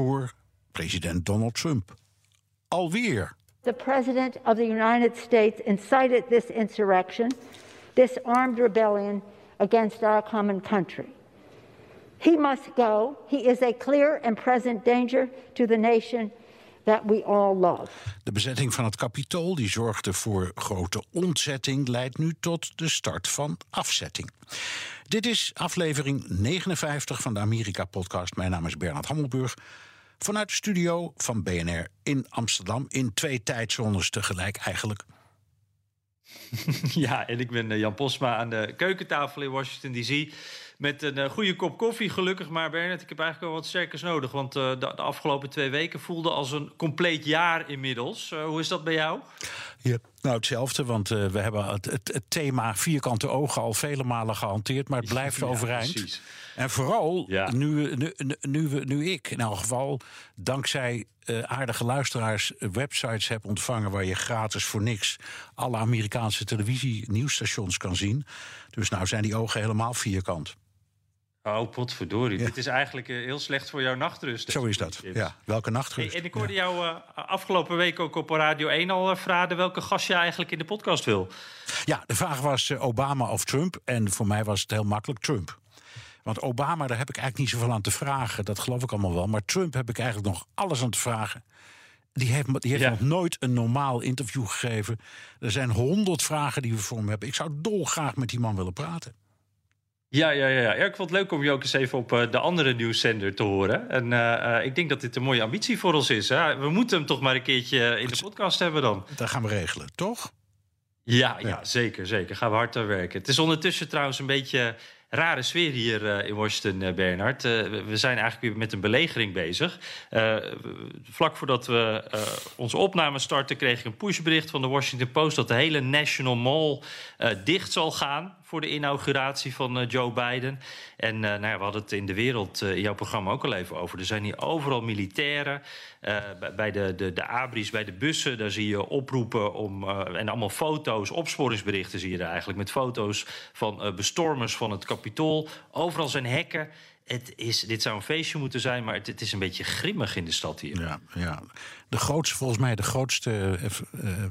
Voor president Donald Trump. Alweer. The President of the United States incited this insurrection, this armed rebellion against our common country. He must go. He is a clear and present danger to the nation that we all love. De bezetting van het kapitool, die zorgde voor grote ontzetting, leidt nu tot de start van afzetting. Dit is aflevering 59 van de Amerika-podcast. Mijn naam is Bernard Hammelburg. Vanuit de studio van BNR in Amsterdam, in twee tijdzones tegelijk eigenlijk. Ja, en ik ben eh, Jan Posma aan de keukentafel in Washington D.C. Met een uh, goede kop koffie, gelukkig maar, Bernard. Ik heb eigenlijk wel wat sterkers nodig, want uh, de, afgelopen twee weken voelde als een compleet jaar inmiddels. Hoe is dat bij jou? Ja, nou, hetzelfde, want we hebben het, het, het, thema vierkante ogen al vele malen gehanteerd, maar het blijft ja, overeind. Precies. En vooral ja. nu, nu, nu, nu, ik in elk geval, dankzij aardige luisteraars, websites heb ontvangen waar je gratis voor niks alle Amerikaanse televisie nieuwsstations kan zien. Dus nou zijn die ogen helemaal vierkant. Oh, potverdorie. Ja. Dit is eigenlijk uh, heel slecht voor jouw nachtrust. Zo is dat. Ja, welke nachtrust? Hey, en ik hoorde ja. jou uh, afgelopen week ook op Radio 1 al uh, vragen... welke gast je eigenlijk in de podcast wil. Ja, de vraag was Obama of Trump. En voor mij was het heel makkelijk Trump. Want Obama, daar heb ik eigenlijk niet zoveel aan te vragen. Dat geloof ik allemaal wel. Maar Trump heb ik eigenlijk nog alles aan te vragen. Die heeft, die heeft ja. nog nooit een normaal interview gegeven. Er zijn honderd vragen die we voor hem hebben. Ik zou dolgraag met die man willen praten. Ja, ja, ja, ja. Ik vond het leuk om je ook eens even op uh, de andere nieuwszender te horen. En uh, uh, ik denk dat dit een mooie ambitie voor ons is. Hè? We moeten hem toch maar een keertje in de podcast hebben dan. Dat gaan we regelen, toch? Ja, ja. ja zeker, zeker. Gaan we hard aan werken. Het is ondertussen trouwens een beetje rare sfeer hier uh, in Washington, uh, Bernard. Uh, we zijn eigenlijk weer met een belegering bezig. vlak voordat we onze opname starten, kreeg ik een pushbericht van de Washington Post dat de hele National Mall dicht zal gaan voor de inauguratie van Joe Biden. En nou ja, we hadden het in de wereld in jouw programma ook al even over. Er zijn hier overal militairen. bij de, de, de abris, bij de bussen, daar zie je oproepen om. en allemaal foto's, opsporingsberichten zie je er eigenlijk. Met foto's van bestormers van het kapitool. Overal zijn hekken. Het is, dit zou een feestje moeten zijn, maar het, het, is een beetje grimmig in de stad hier. Ja, ja. De grootste, volgens mij de grootste uh,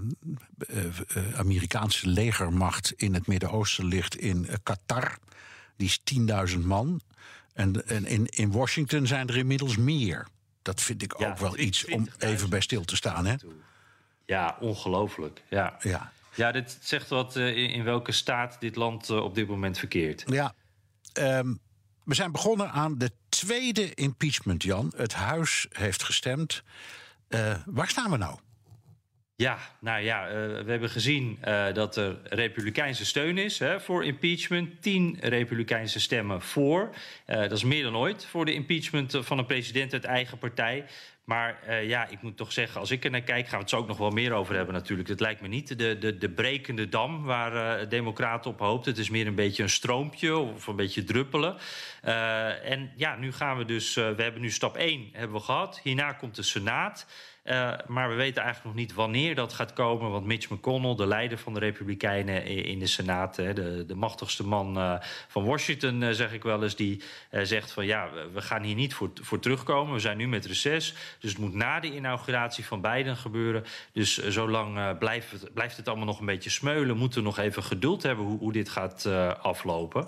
uh, uh, Amerikaanse legermacht in het Midden-Oosten ligt in Qatar. Die is 10.000 man. En, en in, in Washington zijn er inmiddels meer. Dat vind ik ja, ook wel iets om even bij stil te staan. Hè? Ja, ongelooflijk. Ja. Ja. Ja, dit zegt wat in, in, welke staat dit land op dit moment verkeert. Ja, um, we zijn begonnen aan de tweede impeachment, Jan. Het Huis heeft gestemd. Uh, waar staan we nou? Ja, nou ja, we hebben gezien dat er republikeinse steun is hè, voor impeachment. Tien republikeinse stemmen voor. dat is meer dan ooit voor de impeachment van een president uit eigen partij. Maar uh, ja, ik moet toch zeggen, als ik er naar kijk, gaan we het zo ook nog wel meer over hebben natuurlijk. Het lijkt me niet de, de, de brekende dam waar uh, democraten op hoopten. Het is meer een beetje een stroompje of een beetje druppelen. Uh, en ja, nu gaan we dus, we hebben nu stap 1 hebben we gehad. Hierna komt de Senaat. Uh, maar we weten eigenlijk nog niet wanneer dat gaat komen. Want Mitch McConnell, de leider van de Republikeinen in de Senaat, de, de machtigste man uh, van Washington, uh, zeg ik wel eens, die zegt van ja, we gaan hier niet voor, voor terugkomen. We zijn nu met reces. Dus het moet na de inauguratie van Biden gebeuren. Dus zolang blijft, het, blijft het allemaal nog een beetje smeulen. Moeten we nog even geduld hebben hoe, hoe dit gaat aflopen.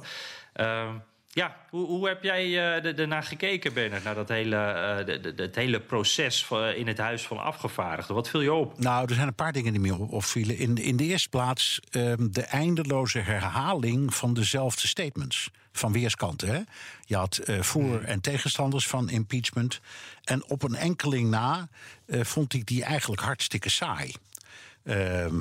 Ehm, ja, hoe, hoe, heb jij ernaar gekeken, Bernard, naar dat hele, uh, de, de, het hele proces van, in het Huis van Afgevaardigden? Wat viel je op? Nou, er zijn een paar dingen die me opvielen. In, in de eerste plaats um, de eindeloze herhaling van dezelfde statements. Van weerskanten. Hè? Je had uh, voor- en tegenstanders van impeachment. En op een enkeling na vond ik die eigenlijk hartstikke saai. Ehm,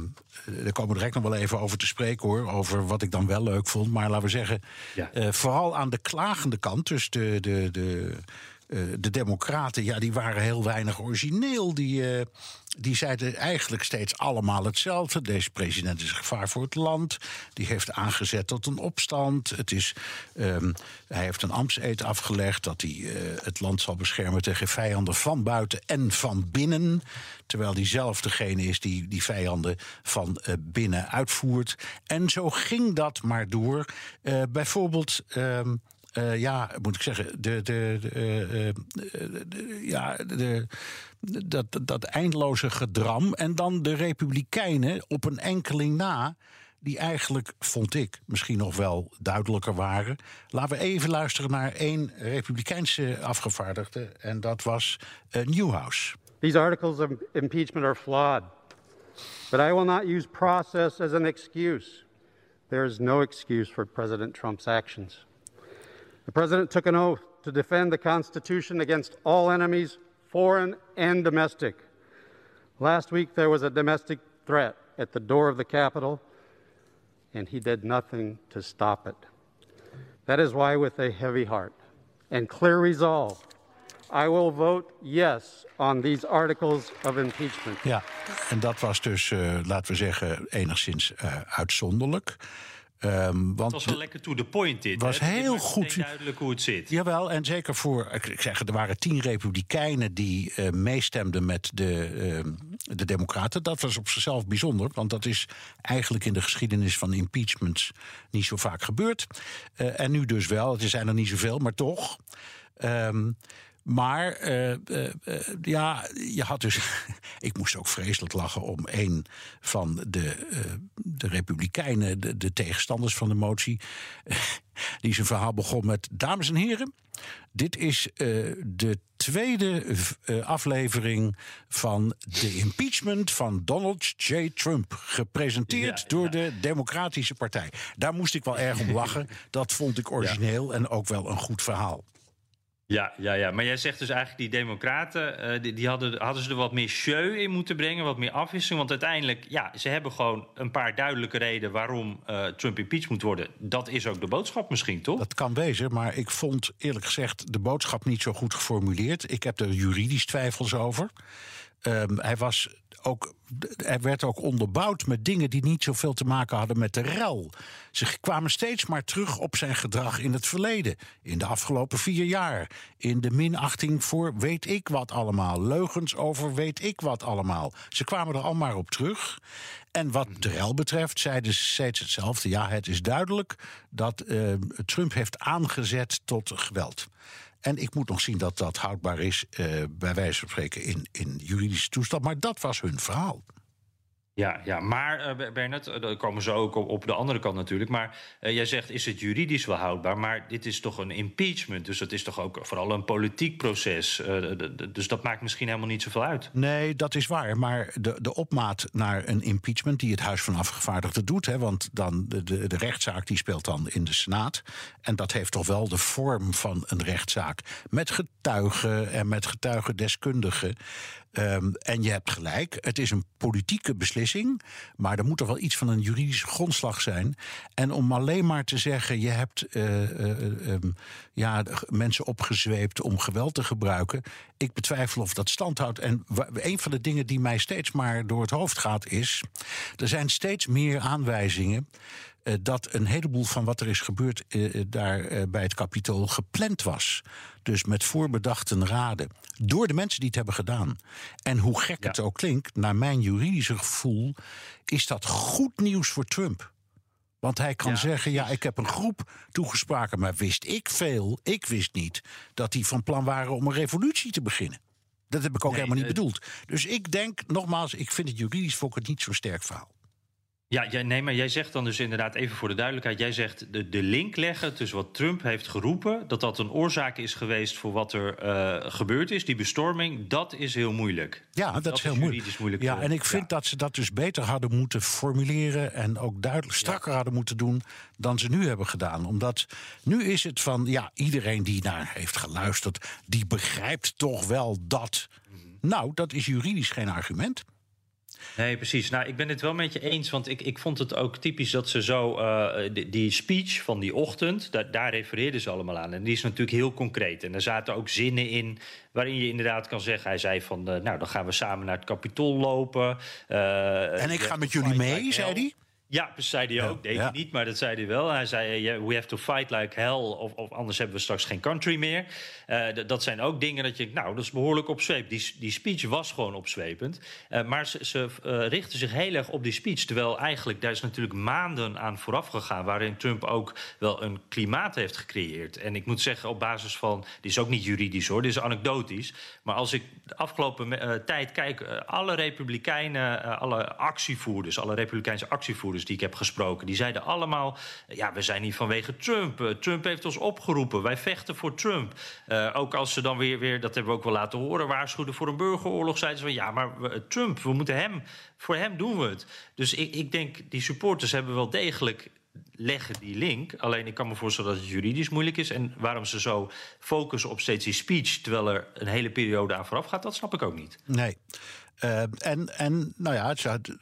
daar komen we direct nog wel even over te spreken hoor. Over wat ik dan wel leuk vond. Maar laten we zeggen, Ja. eh, vooral aan de klagende kant, dus de, de, de, de Democraten, ja, die waren heel weinig origineel. Die, eh, die zeiden eigenlijk steeds allemaal hetzelfde. Deze president is een gevaar voor het land. Die heeft aangezet tot een opstand. Het is, ehm, hij heeft een ambtseed afgelegd dat hij eh, het land zal beschermen tegen vijanden van buiten en van binnen. Terwijl hij zelf degene is die die vijanden van eh, binnen uitvoert. En zo ging dat maar door. Eh, bijvoorbeeld. ehm, eh, ja, moet ik zeggen, de, de, de, eh, eh, de- ja, de, dat, dat eindeloze gedram. En dan de Republikeinen op een enkeling na. Die eigenlijk, vond ik, misschien nog wel duidelijker waren. Laten we even luisteren naar één Republikeinse afgevaardigde. En dat was Newhouse. These articles of impeachment are flawed, but I will not use process as an excuse. There is no excuse for President Trump's actions. The president took an oath to defend the Constitution against all enemies, foreign and domestic. Last week, there was a domestic threat at the door of the Capitol, and he did nothing to stop it. That is why, with a heavy heart and clear resolve, I will vote yes on these articles of impeachment. Ja, en dat was dus, eh, laten we zeggen, enigszins eh, uitzonderlijk. Ehm, want Het was wel lekker to the point dit. was heel goed. duidelijk hoe het zit. Jawel, en zeker voor, ik zeg, er waren tien republikeinen die eh, meestemden met de, eh, de democraten. Dat was op zichzelf bijzonder, want dat is eigenlijk in de geschiedenis van impeachments niet zo vaak gebeurd. Eh, en nu dus wel, het zijn er niet zoveel, maar toch. Ehm, maar eh, eh, eh, ja, je had dus. ik moest ook vreselijk lachen om een van de, de Republikeinen, de, de tegenstanders van de motie. die zijn verhaal begon met: Dames en heren, dit is de tweede aflevering van de impeachment van Donald J. Trump. Gepresenteerd Ja, door ja. de Democratische Partij. Daar moest ik wel erg om lachen. Dat vond ik origineel en ook wel een goed verhaal. Ja, ja, ja, maar jij zegt dus eigenlijk die democraten, eh, die, die hadden, hadden ze er wat meer show in moeten brengen, wat meer afwisseling. Want uiteindelijk, ja, ze hebben gewoon een paar duidelijke redenen waarom eh, Trump impeached moet worden. Dat is ook de boodschap misschien, toch? Dat kan wezen, maar ik vond eerlijk gezegd de boodschap niet zo goed geformuleerd. Ik heb er juridisch twijfels over. Ehm, hij, was ook, hij werd ook onderbouwd met dingen die niet zoveel te maken hadden met de rel. Ze kwamen steeds maar terug op zijn gedrag in het verleden. In de afgelopen vier jaar. In de minachting voor weet ik wat allemaal. Leugens over weet ik wat allemaal. Ze kwamen er al maar op terug. En wat de rel betreft zeiden ze steeds hetzelfde. Ja, het is duidelijk dat eh, Trump heeft aangezet tot geweld. En ik moet nog zien dat dat houdbaar is, eh, bij wijze van spreken, in, in juridische toestand. Maar dat was hun verhaal. Ja, ja maar eh, Bernard, eh, daar komen ze ook op, de andere kant natuurlijk. Maar eh, jij zegt, is het juridisch wel houdbaar? Maar dit is toch een impeachment, dus dat is toch ook vooral een politiek proces. dus dat maakt misschien helemaal niet zoveel uit. Nee, dat is waar. Maar de, de opmaat naar een impeachment die het Huis van Afgevaardigden doet. Hè, want dan de, de, de rechtszaak die speelt dan in de Senaat. En dat heeft toch wel de vorm van een rechtszaak. Met getuigen en met getuigendeskundigen. Ehm, en je hebt gelijk, het is een politieke beslissing. Maar er moet er wel iets van een juridische grondslag zijn. En om alleen maar te zeggen, je hebt eh, eh, ehm, ja, mensen opgezweept om geweld te gebruiken. Ik betwijfel of dat stand houdt. En een van de dingen die mij steeds maar door het hoofd gaat is. Er zijn steeds meer aanwijzingen. Eh, dat een heleboel van wat er is gebeurd eh, eh, daar bij het kapitool gepland was. Dus met voorbedachten raden. Door de mensen die het hebben gedaan. En hoe gek het ook klinkt, naar mijn juridische gevoel. is dat goed nieuws voor Trump. Want hij kan Ja, zeggen: ja, ik heb een groep toegesproken, maar wist ik veel? Ik wist niet dat die van plan waren om een revolutie te beginnen. Dat heb ik ook Nee, helemaal niet bedoeld. Dus ik denk, nogmaals, ik vind het juridisch voor het niet zo'n sterk verhaal. Ja, jij, nee, maar jij zegt dan dus inderdaad, even voor de duidelijkheid... jij zegt de, de link leggen tussen wat Trump heeft geroepen... dat dat een oorzaak is geweest voor wat er eh, gebeurd is, die bestorming... dat is heel moeilijk. Ja, dat, Dat is heel moeilijk. Ja, en ik vind ja. dat ze dat dus beter hadden moeten formuleren en ook duidelijk strakker hadden moeten doen dan ze nu hebben gedaan. Omdat nu is het van, ja, iedereen die naar heeft geluisterd, die begrijpt toch wel dat. Mhm. Nou, dat is juridisch geen argument. Nee, precies. Nou, ik ben het wel met je eens, want ik, ik vond het ook typisch dat ze zo uh, die, die, speech van die ochtend, da, daar refereerden ze allemaal aan. En die is natuurlijk heel concreet. En er zaten ook zinnen in waarin je inderdaad kan zeggen, hij zei van, uh, nou, dan gaan we samen naar het Capitool lopen. Uh, en ik ga met jullie mee, zei hij? Ja, zei hij ook. Deed hij niet, maar dat zei hij wel. Hij zei, yeah, we have to fight like hell, of, of anders hebben we straks geen country meer. Uh, dat zijn ook dingen dat je, nou, dat is behoorlijk opzweep. Die, die speech was gewoon opzwepend. Uh, maar ze, ze uh, richten zich heel erg op die speech. Terwijl eigenlijk, daar is natuurlijk maanden aan vooraf gegaan... waarin Trump ook wel een klimaat heeft gecreëerd. En ik moet zeggen, op basis van... dit is ook niet juridisch hoor, dit is anekdotisch. Maar als ik de afgelopen tijd kijk... alle republikeinen, alle actievoerders... alle republikeinse actievoerders die ik heb gesproken, die zeiden allemaal: ja, we zijn niet vanwege Trump. Uh, Trump heeft ons opgeroepen. Wij vechten voor Trump. Uh, ook als ze dan weer, weer, dat hebben we ook wel laten horen, waarschuwden voor een burgeroorlog, zeiden ze van ja, maar we, Trump, we moeten hem, voor hem doen we het. Dus ik, ik denk, die supporters hebben wel degelijk leggen die link. Alleen ik kan me voorstellen dat het juridisch moeilijk is. En waarom ze zo focussen op steeds die speech... terwijl er een hele periode aan vooraf gaat, dat snap ik ook niet. Nee. Uh, en, en nou ja,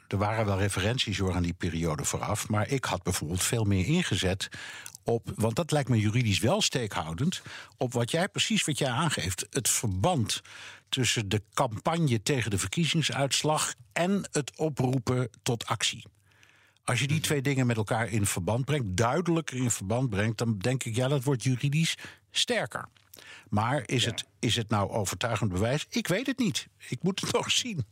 er waren wel referenties hoor aan die periode vooraf. Maar ik had bijvoorbeeld veel meer ingezet op, want dat lijkt me juridisch wel steekhoudend, op wat jij precies wat jij aangeeft. Het verband tussen de campagne tegen de verkiezingsuitslag en het oproepen tot actie. Als je die twee dingen met elkaar in verband brengt, duidelijker in verband brengt, dan denk ik, ja, dat wordt juridisch sterker. Maar is, het, is het nou overtuigend bewijs? Ik weet het niet. Ik moet het nog zien.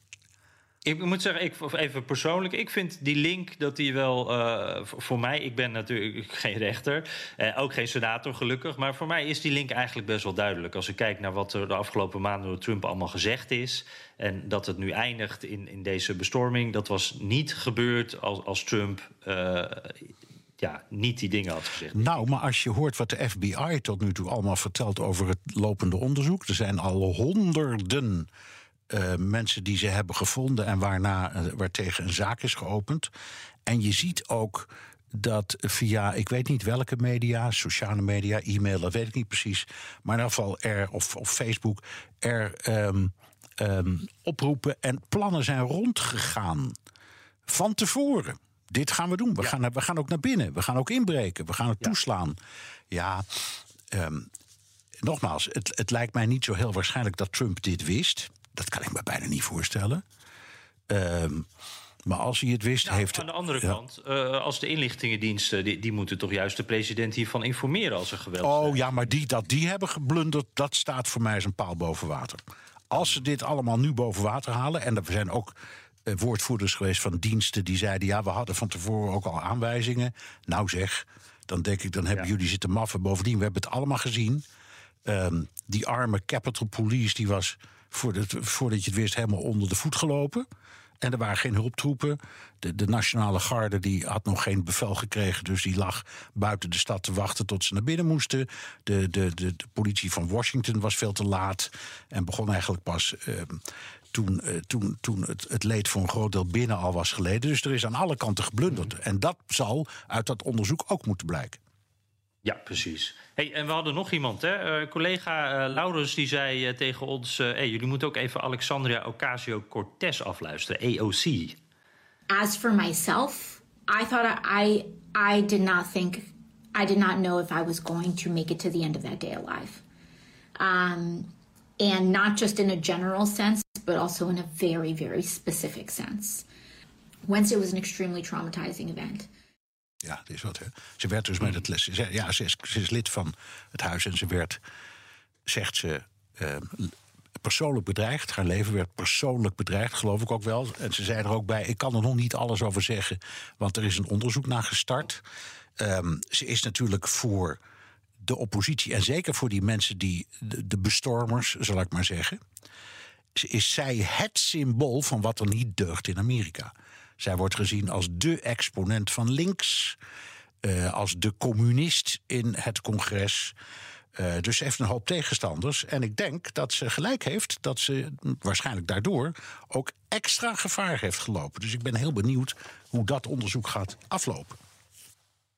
Ik moet zeggen, ik, even persoonlijk, ik vind die link dat die wel uh, voor mij, ik ben natuurlijk geen rechter, uh, ook geen senator gelukkig, maar voor mij is die link eigenlijk best wel duidelijk. Als ik kijk naar wat er de afgelopen maanden door Trump allemaal gezegd is en dat het nu eindigt in, in deze bestorming, dat was niet gebeurd als, als Trump uh, ja, niet die dingen had gezegd. Nou, maar als je hoort wat de FBI tot nu toe allemaal vertelt over het lopende onderzoek, er zijn al honderden uh, mensen die ze hebben gevonden en waarna, uh, waartegen een zaak is geopend. En je ziet ook dat via, ik weet niet welke media, sociale media, e-mail, dat weet ik niet precies. Maar in ieder geval er, of, of Facebook, er um, um, oproepen en plannen zijn rondgegaan. Van tevoren. Dit gaan we doen. We, ja. gaan, we gaan ook naar binnen. We gaan ook inbreken. We gaan het ja. toeslaan. Ja, um, nogmaals, het, het lijkt mij niet zo heel waarschijnlijk dat Trump dit wist. Dat kan ik me bijna niet voorstellen. Um, maar als hij het wist, nou, heeft... Aan de andere ja. kant, uh, als de inlichtingendiensten... Die, die, moeten toch juist de president hiervan informeren als er geweld is. Oh ja, maar die, dat die hebben geblunderd... dat staat voor mij als een paal boven water. Als ze dit allemaal nu boven water halen... en er zijn ook woordvoerders geweest van diensten die zeiden... ja, we hadden van tevoren ook al aanwijzingen. Nou zeg, dan denk ik, dan hebben ja. jullie zitten maffen. Bovendien, we hebben het allemaal gezien. Um, die arme Capitol Police, die was voordat, voordat je het wist helemaal onder de voet gelopen. En er waren geen hulptroepen. De, de, Nationale Garde die had nog geen bevel gekregen, dus die lag buiten de stad te wachten tot ze naar binnen moesten. De, de, de, de politie van Washington was veel te laat en begon eigenlijk pas uh, toen, uh, toen, toen het, het leed voor een groot deel binnen al was geleden. Dus er is aan alle kanten geblunderd. En dat zal uit dat onderzoek ook moeten blijken. Ja, precies. Hey, en we hadden nog iemand, hè? Uh, collega uh, Laurens, die zei uh, tegen ons... hey, jullie moeten ook even Alexandria Ocasio-Cortez afluisteren, AOC. As for myself, I thought I, I did not think... I did not know if I was going to make it to the end of that day alive. Um, and not just in a general sense, but also in a very, very specific sense. Wednesday was an extremely traumatizing event. Ja, dat is wat. Hè. Ze werd dus met het les. Ja, ze is, lid van het huis en ze werd, zegt ze, uh, persoonlijk bedreigd. Haar leven werd persoonlijk bedreigd, geloof ik ook wel. En ze zei er ook bij: ik kan er nog niet alles over zeggen, want er is een onderzoek naar gestart. Um, ze is natuurlijk voor de oppositie en zeker voor die mensen die de, de bestormers, zal ik maar zeggen. Is zij het symbool van wat er niet deugt in Amerika? Zij wordt gezien als de exponent van links, uh, als de communist in het congres. Uh, dus ze heeft een hoop tegenstanders. En ik denk dat ze gelijk heeft dat ze waarschijnlijk daardoor ook extra gevaar heeft gelopen. Dus ik ben heel benieuwd hoe dat onderzoek gaat aflopen.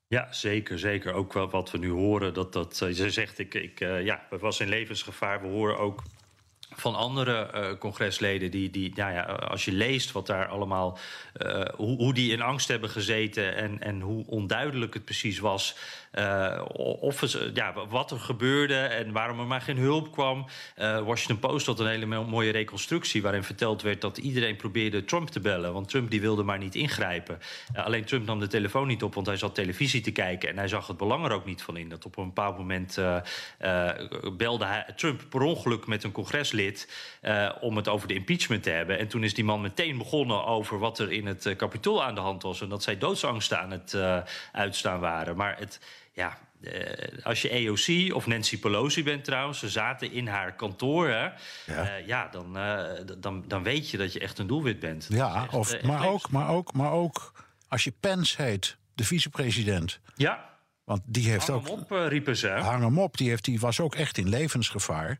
Ja, zeker, zeker. Ook wel wat we nu horen. Dat, dat, uh, ze zegt, ik, ik ja, was in levensgevaar. We horen ook van andere uh, congresleden. Die, die, nou ja, als je leest wat daar allemaal. Uh, hoe, hoe, die in angst hebben gezeten. En, en hoe onduidelijk het precies was. Of ja, wat er gebeurde en waarom er maar geen hulp kwam. Washington Post had een hele mooie reconstructie. waarin verteld werd dat iedereen probeerde Trump te bellen. Want Trump die wilde maar niet ingrijpen. alleen Trump nam de telefoon niet op, want hij zat televisie te kijken. En hij zag het belang er ook niet van in. Dat op een bepaald moment belde Trump per ongeluk met een congreslid uh, om het over de impeachment te hebben. En toen is die man meteen begonnen over wat er in het uh, kapitool aan de hand was. En dat zij doodsangsten aan het uh, uitstaan waren. Maar het, ja, als je AOC of Nancy Pelosi bent trouwens, ze zaten in haar kantoor. Hè, ja. ja, dan, dan, dan weet je dat je echt een doelwit bent. Ja, echt, of, maar, ook, maar, ook, maar ook als je Pence heet, de vicepresident. Ja. Want die heeft hang ook. Hem op, riepen ze. Hang hem op, die, heeft, die was ook echt in levensgevaar.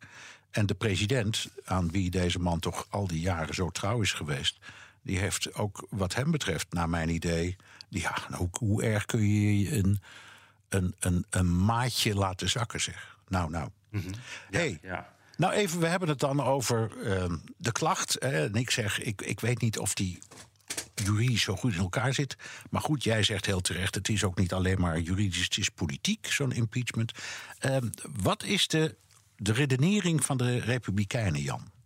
En de president, aan wie deze man toch al die jaren zo trouw is geweest, die heeft ook wat hem betreft, naar mijn idee, ja, nou, hoe erg kun je een, een, een, een maatje laten zakken, zeg. Nou, nou. Mm -hmm. hey, ja. Nou, even, we hebben het dan over uh, de klacht. Hè, en ik zeg, ik, ik weet niet of die juridisch zo goed in elkaar zit. Maar goed, jij zegt heel terecht, het is ook niet alleen maar juridisch, het is politiek, zo'n impeachment. Uh, wat is de de redenering van de Republikeinen, Jan?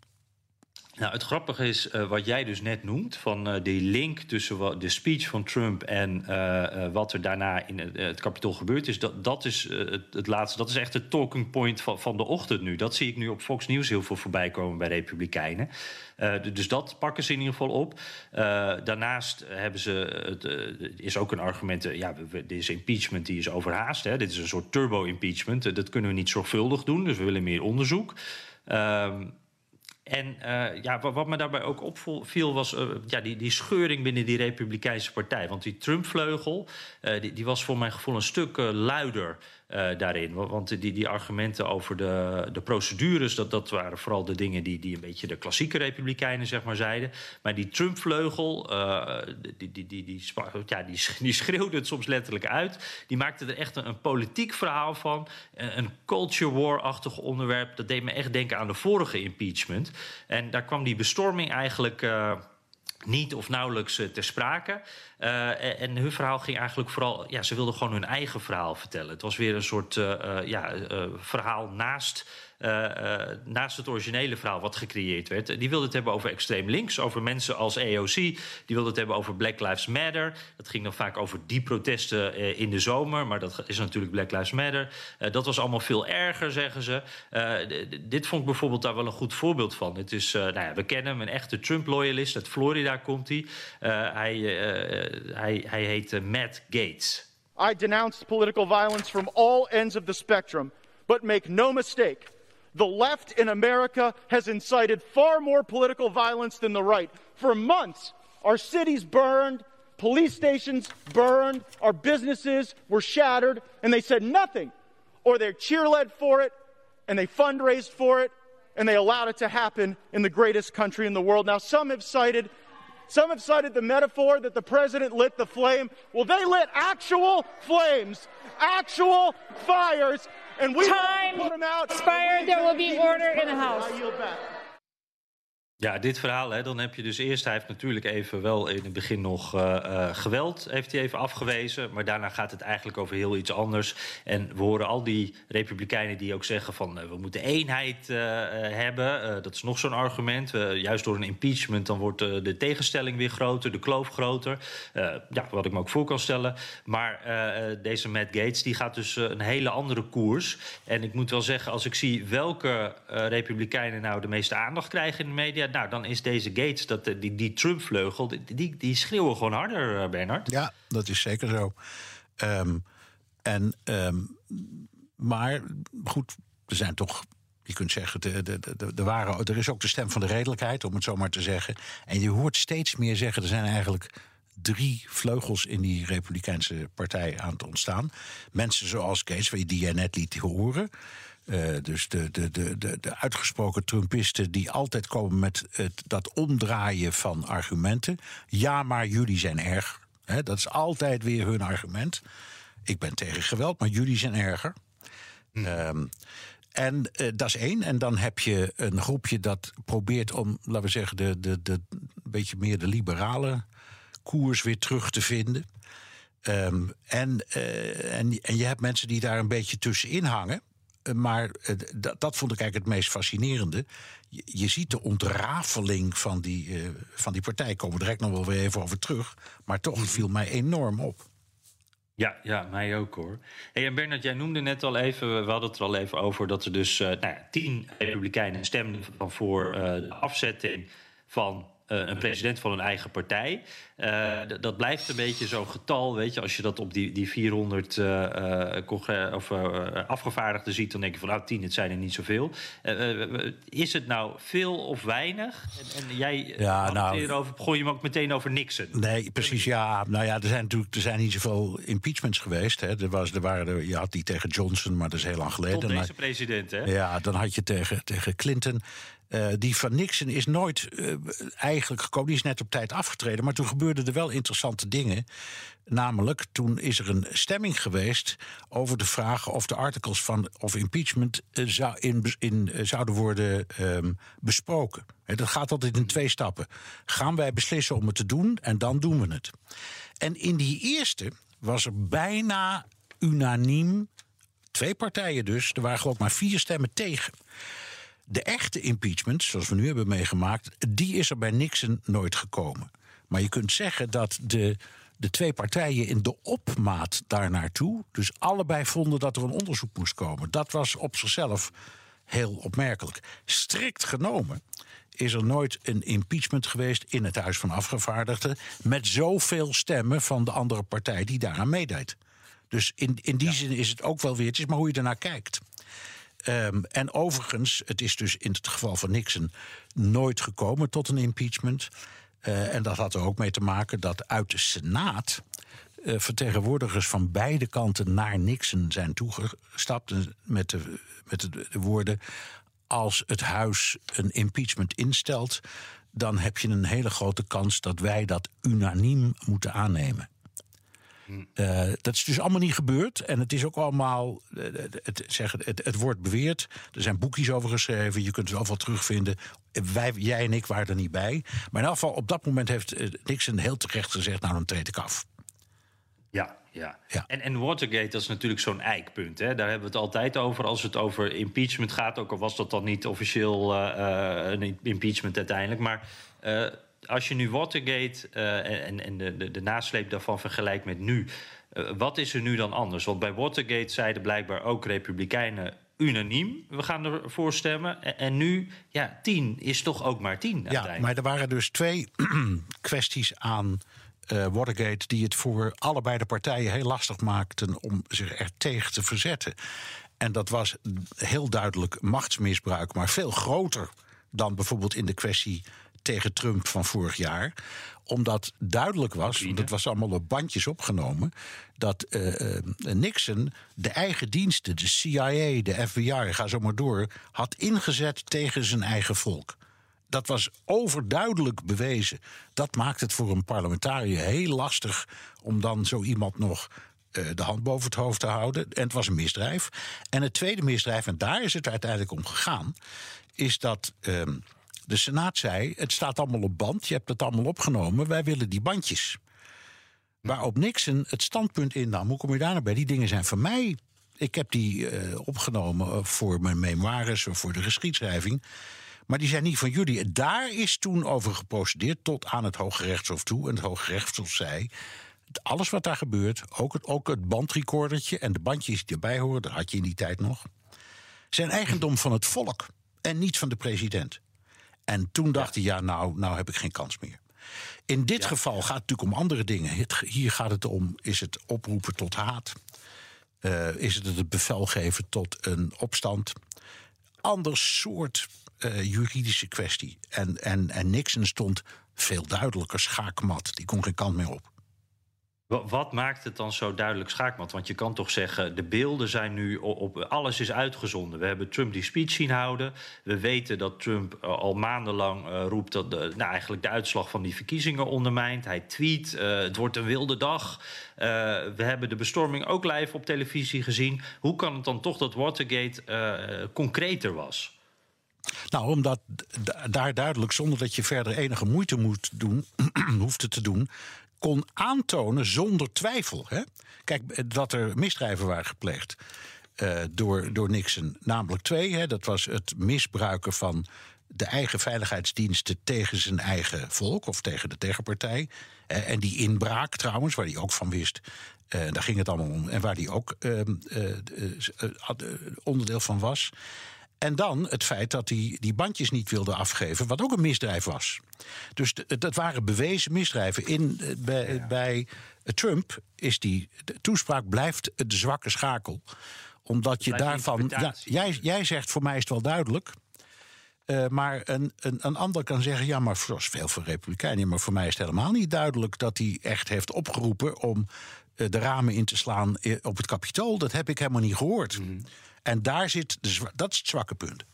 Nou, het grappige is uh, wat jij dus net noemt, van uh, die link tussen de speech van Trump en uh, wat er daarna in het, het kapitool gebeurd is. Dat, dat is het, het, laatste, dat is echt het talking point van, van de ochtend nu. Dat zie ik nu op Fox News heel veel voorbij komen bij Republikeinen. dus dat pakken ze in ieder geval op. daarnaast hebben ze, het is ook een argument, ja, deze impeachment die is overhaast. Hè. Dit is een soort turbo-impeachment. dat kunnen we niet zorgvuldig doen, dus we willen meer onderzoek. Ehm, en uh, ja, wat, me daarbij ook opviel was uh, ja, die, die scheuring binnen die Republikeinse partij. Want die Trump-vleugel uh, die, die, was voor mijn gevoel een stuk luider daarin. Want die, die argumenten over de, de procedures, dat, dat waren vooral de dingen die, die een beetje de klassieke Republikeinen zeg maar, zeiden. Maar die Trump-vleugel, die, die, die, die, ja, die, die schreeuwde het soms letterlijk uit. Die maakte er echt een, politiek verhaal van. Een culture war-achtig onderwerp. Dat deed me echt denken aan de vorige impeachment. En daar kwam die bestorming eigenlijk niet of nauwelijks ter sprake. Uh, en hun verhaal ging eigenlijk vooral... Ja, ze wilden gewoon hun eigen verhaal vertellen. Het was weer een soort ja, verhaal naast... Naast het originele verhaal wat gecreëerd werd. Die wilde het hebben over extreem links, over mensen als AOC. Die wilde het hebben over Black Lives Matter. Dat ging dan vaak over die protesten in de zomer, maar dat is natuurlijk Black Lives Matter. dat was allemaal veel erger, zeggen ze. dit vond ik bijvoorbeeld daar wel een goed voorbeeld van. Het is, nou ja, we kennen hem, een echte Trump-loyalist. Uit Florida komt hij. hij, hij, hij Matt Gates. I denounce political violence from all ends of the spectrum, but make no mistake. The left in America has incited far more political violence than the right. For months, our cities burned, police stations burned, our businesses were shattered, and they said nothing. Or they cheerled for it, and they fundraised for it, and they allowed it to happen in the greatest country in the world. Now, some have cited some have cited the metaphor that the president lit the flame. Well, they lit actual flames, actual fires, and we Time put them out. expired. There will be order in the House. I yield back. Ja, dit verhaal, hè, dan heb je dus eerst... hij heeft natuurlijk even wel in het begin nog uh, uh, geweld... heeft hij even afgewezen, maar daarna gaat het eigenlijk over heel iets anders. En we horen al die republikeinen die ook zeggen van... Uh, we moeten eenheid hebben, dat is nog zo'n argument. juist door een impeachment dan wordt de tegenstelling weer groter... de kloof groter, ja, wat ik me ook voor kan stellen. Maar deze Matt Gates die gaat dus een hele andere koers. En ik moet wel zeggen, als ik zie welke republikeinen... nou de meeste aandacht krijgen in de media nou, dan is deze Gates, dat, die, die Trump-vleugel, die, die schreeuwen gewoon harder, Bernard. Ja, dat is zeker zo. Um, en, um, maar goed, er zijn toch je kunt zeggen, de, de, de, de er is ook de stem van de redelijkheid, om het zo maar te zeggen. En je hoort steeds meer zeggen, er zijn eigenlijk drie vleugels in die Republikeinse partij aan het ontstaan. Mensen zoals Gates, die jij net liet horen. Uh, dus de, de, de, de, de uitgesproken Trumpisten die altijd komen met het, dat omdraaien van argumenten. Ja, maar jullie zijn erg. He, dat is altijd weer hun argument. Ik ben tegen geweld, maar jullie zijn erger. Hm. Um, En uh, dat is één. En dan heb je een groepje dat probeert om, laten we zeggen, de, de, de, een beetje meer de liberale koers weer terug te vinden. Um, en, uh, en, en je hebt mensen die daar een beetje tussenin hangen. Uh, maar dat, dat vond ik eigenlijk het meest fascinerende. Je, je ziet de ontrafeling van die, van die partij. Komen we direct nog wel weer even over terug. Maar toch het viel mij enorm op. Ja, ja, mij ook hoor. Hey, en Bernard, jij noemde net al even, we hadden het er al even over, dat er dus uh, nou ja, tien Republikeinen stemden voor uh, de afzetting van uh, een president van een eigen partij. Uh, dat blijft een beetje zo'n getal, weet je. Als je dat op die, die 400 uh, of, afgevaardigden ziet... dan denk je van, nou, tien, het zijn er niet zoveel. is het nou veel of weinig? En, en jij ja, nou, erover, begon je hem ook meteen over Nixon. Nee, precies, ja. Nou ja, er zijn natuurlijk er zijn niet zoveel impeachments geweest. Hè. Er, was, er waren er, je had die tegen Johnson, maar dat is heel lang geleden. Tot deze president, hè? Ja, dan had je tegen, tegen Clinton... Uh, die van Nixon is nooit uh, eigenlijk gekomen. Die is net op tijd afgetreden. Maar toen gebeurden er wel interessante dingen. Namelijk, toen is er een stemming geweest over de vraag of de artikels van of impeachment uh, zou in, in, zouden worden um, besproken. Dat gaat altijd in twee stappen. Gaan wij beslissen om het te doen en dan doen we het. En in die eerste was er bijna unaniem, twee partijen dus, er waren geloof ik maar vier stemmen tegen. De echte impeachment, zoals we nu hebben meegemaakt, die is er bij Nixon nooit gekomen. Maar je kunt zeggen dat de, de twee partijen in de opmaat daar naartoe, dus allebei vonden dat er een onderzoek moest komen. Dat was op zichzelf heel opmerkelijk. Strikt genomen is er nooit een impeachment geweest in het Huis van Afgevaardigden met zoveel stemmen van de andere partij die daaraan meedeed. Dus in, in die ja. zin is het ook wel weer, het is maar hoe je ernaar kijkt. Um, en overigens, het is dus in het geval van Nixon nooit gekomen tot een impeachment. Uh, en dat had er ook mee te maken dat uit de Senaat. Uh, vertegenwoordigers van beide kanten naar Nixon zijn toegestapt met de, met de woorden: als het huis een impeachment instelt, dan heb je een hele grote kans dat wij dat unaniem moeten aannemen. Uh, dat is dus allemaal niet gebeurd. En het is ook allemaal. Uh, het, zeg, het, het, wordt beweerd. Er zijn boekjes over geschreven. Je kunt het overal terugvinden. Wij, jij en ik waren er niet bij. Maar in geval, op dat moment heeft Nixon heel terecht gezegd: Nou, dan treed ik af. Ja, ja. ja. En, en Watergate, dat is natuurlijk zo'n eikpunt. Hè? Daar hebben we het altijd over als het over impeachment gaat. Ook al was dat dan niet officieel een impeachment uiteindelijk. Maar als je nu Watergate uh, en, en de, de, de, nasleep daarvan vergelijkt met nu, uh, wat is er nu dan anders? Want bij Watergate zeiden blijkbaar ook Republikeinen unaniem, we gaan ervoor stemmen. En, en nu, ja, tien is toch ook maar tien. Ja, maar er waren dus twee kwesties aan uh, Watergate die het voor allebei de partijen heel lastig maakten om zich er tegen te verzetten. En dat was heel duidelijk machtsmisbruik, maar veel groter dan bijvoorbeeld in de kwestie tegen Trump van vorig jaar omdat duidelijk was, want het was allemaal op bandjes opgenomen, dat uh, Nixon de eigen diensten, de CIA, de FBI, ga zo maar door, had ingezet tegen zijn eigen volk. Dat was overduidelijk bewezen. Dat maakt het voor een parlementariër heel lastig om dan zo iemand nog uh, de hand boven het hoofd te houden. En het was een misdrijf. En het tweede misdrijf, en daar is het uiteindelijk om gegaan, is dat. Uh, de Senaat zei: het staat allemaal op band, je hebt het allemaal opgenomen, wij willen die bandjes. Waarop Nixon het standpunt innam: hoe kom je daar nou bij? Die dingen zijn van mij. Ik heb die uh, opgenomen voor mijn memoires of voor de geschiedschrijving. Maar die zijn niet van jullie. Daar is toen over geprocedeerd tot aan het Hoge Rechtshof toe. En het Hoge Rechtshof zei: alles wat daar gebeurt, ook het, ook het bandrecordertje en de bandjes die erbij horen, dat had je in die tijd nog, zijn eigendom van het volk en niet van de president. En toen dacht hij, ja, nou, nou heb ik geen kans meer. In dit ja, geval gaat het natuurlijk om andere dingen. hier gaat het om, is het oproepen tot haat? Uh, is het het bevel geven tot een opstand? Ander soort uh, juridische kwestie. En, en, en Nixon stond veel duidelijker schaakmat. Die kon geen kant meer op. Wat maakt het dan zo duidelijk schaakmat? Want je kan toch zeggen, de beelden zijn nu op, alles is uitgezonden. We hebben Trump die speech zien houden. We weten dat Trump eh, al maandenlang uh, roept dat de, nou, eigenlijk de uitslag van die verkiezingen ondermijnt. Hij tweet, uh, het wordt een wilde dag. we hebben de bestorming ook live op televisie gezien. Hoe kan het dan toch dat Watergate concreter was? Nou, omdat daar duidelijk, zonder dat je verder enige moeite moet doen, hoefde te doen, kon aantonen zonder twijfel. Hè? Kijk, dat er misdrijven waren gepleegd uh, door, door Nixon. Namelijk twee. Hè, dat was het misbruiken van de eigen veiligheidsdiensten tegen zijn eigen volk of tegen de tegenpartij. Uh, en die inbraak trouwens, waar hij ook van wist. Uh, daar ging het allemaal om. En waar hij ook ehm, onderdeel van was. En dan het feit dat hij die bandjes niet wilde afgeven, wat ook een misdrijf was. Dus dat waren bewezen misdrijven. In, eh, bij, bij Trump is die toespraak blijft de zwakke schakel. Omdat je daarvan. Ja, jij, jij zegt voor mij is het wel duidelijk. Uh, maar een, een, een, ander kan zeggen: ja, maar zoals veel voor Republikeinen. Maar voor mij is het helemaal niet duidelijk dat hij echt heeft opgeroepen om uh, de ramen in te slaan op het kapitool. Dat heb ik helemaal niet gehoord. Mm -hmm. En daar zit de, dat is het zwakke punt.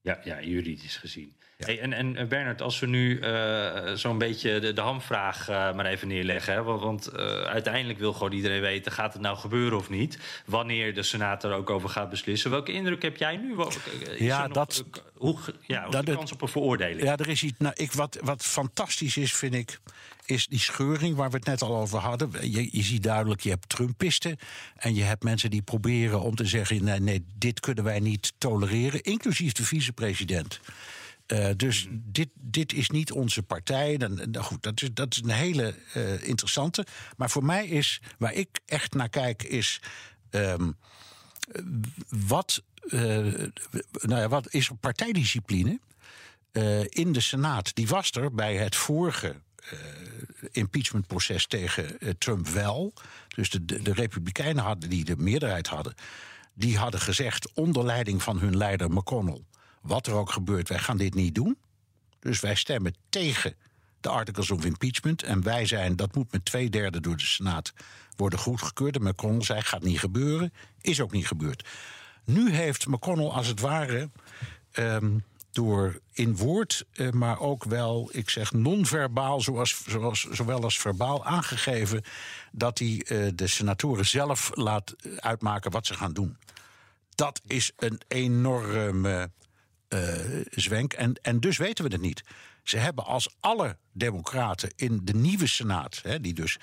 Ja, ja juridisch gezien. Hey, en, en Bernard, als we nu uh, zo'n beetje de, de hamvraag uh, maar even neerleggen. Hè, want, uh, uiteindelijk wil gewoon iedereen weten: gaat het nou gebeuren of niet? Wanneer de Senaat er ook over gaat beslissen. Welke indruk heb jij nu? Is ja, dat. Hoe, ja, dat, de kans op een veroordeling? Ja, er is iets. Nou, ik, wat, wat fantastisch is, vind ik is die scheuring waar we het net al over hadden. Je, je ziet duidelijk, je hebt Trumpisten en je hebt mensen die proberen om te zeggen: nee, nee dit kunnen wij niet tolereren, inclusief de vicepresident. Uh, dus dit, dit is niet onze partij. Dan, nou goed, dat is, dat is een hele uh, interessante. Maar voor mij is, waar ik echt naar kijk, is. Um, wat, uh, nou ja, wat is partijdiscipline in de Senaat? Die was er bij het vorige uh, impeachmentproces tegen Trump wel. Dus de, de, de, Republikeinen hadden, die de meerderheid hadden, die hadden gezegd onder leiding van hun leider McConnell: wat er ook gebeurt, wij gaan dit niet doen. Dus wij stemmen tegen de articles of impeachment. En wij zijn, dat moet met twee derde door de Senaat worden goedgekeurd. En McConnell zei: gaat niet gebeuren. Is ook niet gebeurd. Nu heeft McConnell als het ware. Um, door in woord, eh, maar ook wel, ik zeg non-verbaal, zoals, zoals, zowel als verbaal aangegeven dat hij uh, de senatoren zelf laat uitmaken wat ze gaan doen. Dat is een enorme zwenk. En, en dus weten we het niet. Ze hebben als alle democraten in de nieuwe Senaat, hè, die dus 50-50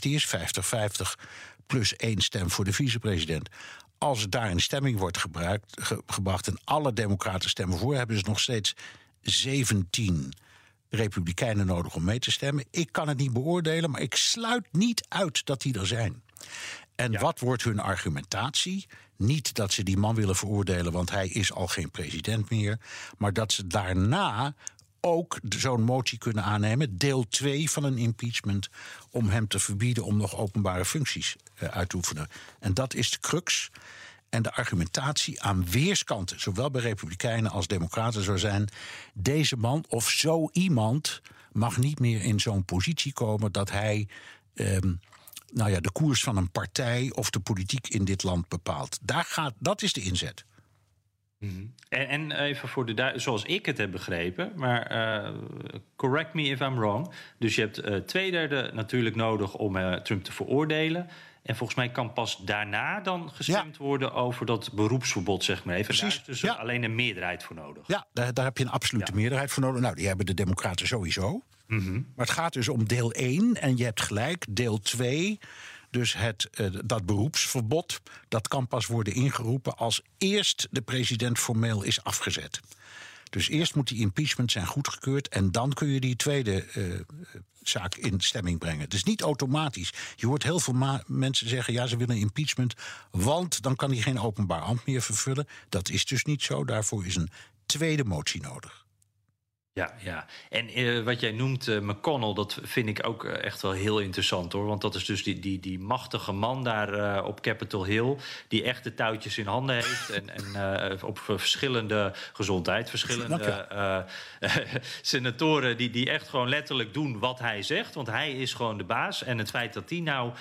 is, 50-50 plus één stem voor de vicepresident als daar een stemming wordt gebruikt, gebracht en alle democraten stemmen voor, hebben ze nog steeds 17 republikeinen nodig om mee te stemmen. Ik kan het niet beoordelen, maar ik sluit niet uit dat die er zijn. En wat wordt hun argumentatie? Niet dat ze die man willen veroordelen, want hij is al geen president meer. Maar dat ze daarna ook zo'n motie kunnen aannemen, deel 2 van een impeachment, om hem te verbieden om nog openbare functies uh, uit te oefenen. En dat is de crux. En de argumentatie aan weerskanten, zowel bij Republikeinen als Democraten, zou zijn: deze man of zo iemand mag niet meer in zo'n positie komen dat hij. Ehm, nou ja, de koers van een partij of de politiek in dit land bepaalt. Daar gaat, dat is de inzet. Mm-hmm. en, en, even voor de zoals ik het heb begrepen, maar uh, correct me if I'm wrong. Dus je hebt uh, twee derde natuurlijk nodig om uh, Trump te veroordelen. En volgens mij kan pas daarna dan gestemd ja. worden over dat beroepsverbod, zeg maar even. Precies. Daar is dus ja. alleen een meerderheid voor nodig. Ja, daar, daar heb je een absolute ja. meerderheid voor nodig. Nou, die hebben de Democraten sowieso. Mm-hmm. Maar het gaat dus om deel 1 en je hebt gelijk, deel 2. Dus het, uh, dat beroepsverbod dat kan pas worden ingeroepen als eerst de president formeel is afgezet. Dus eerst moet die impeachment zijn goedgekeurd en dan kun je die tweede uh, zaak in stemming brengen. Het is niet automatisch. Je hoort heel veel mensen zeggen: ja, ze willen impeachment, want dan kan hij geen openbaar ambt meer vervullen. Dat is dus niet zo. Daarvoor is een tweede motie nodig. Ja, ja. En uh, wat jij noemt, uh, McConnell, dat vind ik ook uh, echt wel heel interessant hoor. Want dat is dus die, die, die machtige man daar op Capitol Hill. Die echt de touwtjes in handen heeft. en en op verschillende gezondheid, verschillende senatoren. Die, die echt gewoon letterlijk doen wat hij zegt. Want hij is gewoon de baas. En het feit dat hij nou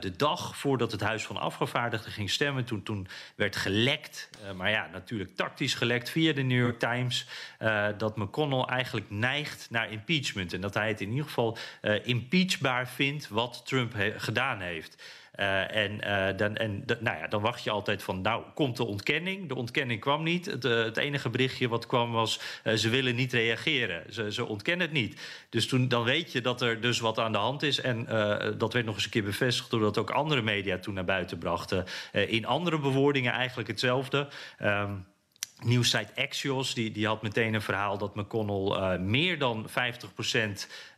de dag voordat het Huis van Afgevaardigden ging stemmen. Toen, toen werd gelekt. maar ja, natuurlijk tactisch gelekt via de New York Times. dat McConnell eigenlijk neigt naar impeachment. En dat hij het in ieder geval uh, impeachbaar vindt wat Trump gedaan heeft. Uh, en, uh, dan, en nou ja, dan wacht je altijd van, nou, komt de ontkenning? De ontkenning kwam niet. Het, enige berichtje wat kwam was, ze willen niet reageren. Ze, ze ontkennen het niet. Dus toen, dan weet je dat er dus wat aan de hand is. En dat werd nog eens een keer bevestigd... doordat ook andere media toen naar buiten brachten. in andere bewoordingen eigenlijk hetzelfde. Um, Nieuwsite Axios die, die had meteen een verhaal dat McConnell uh, meer dan 50%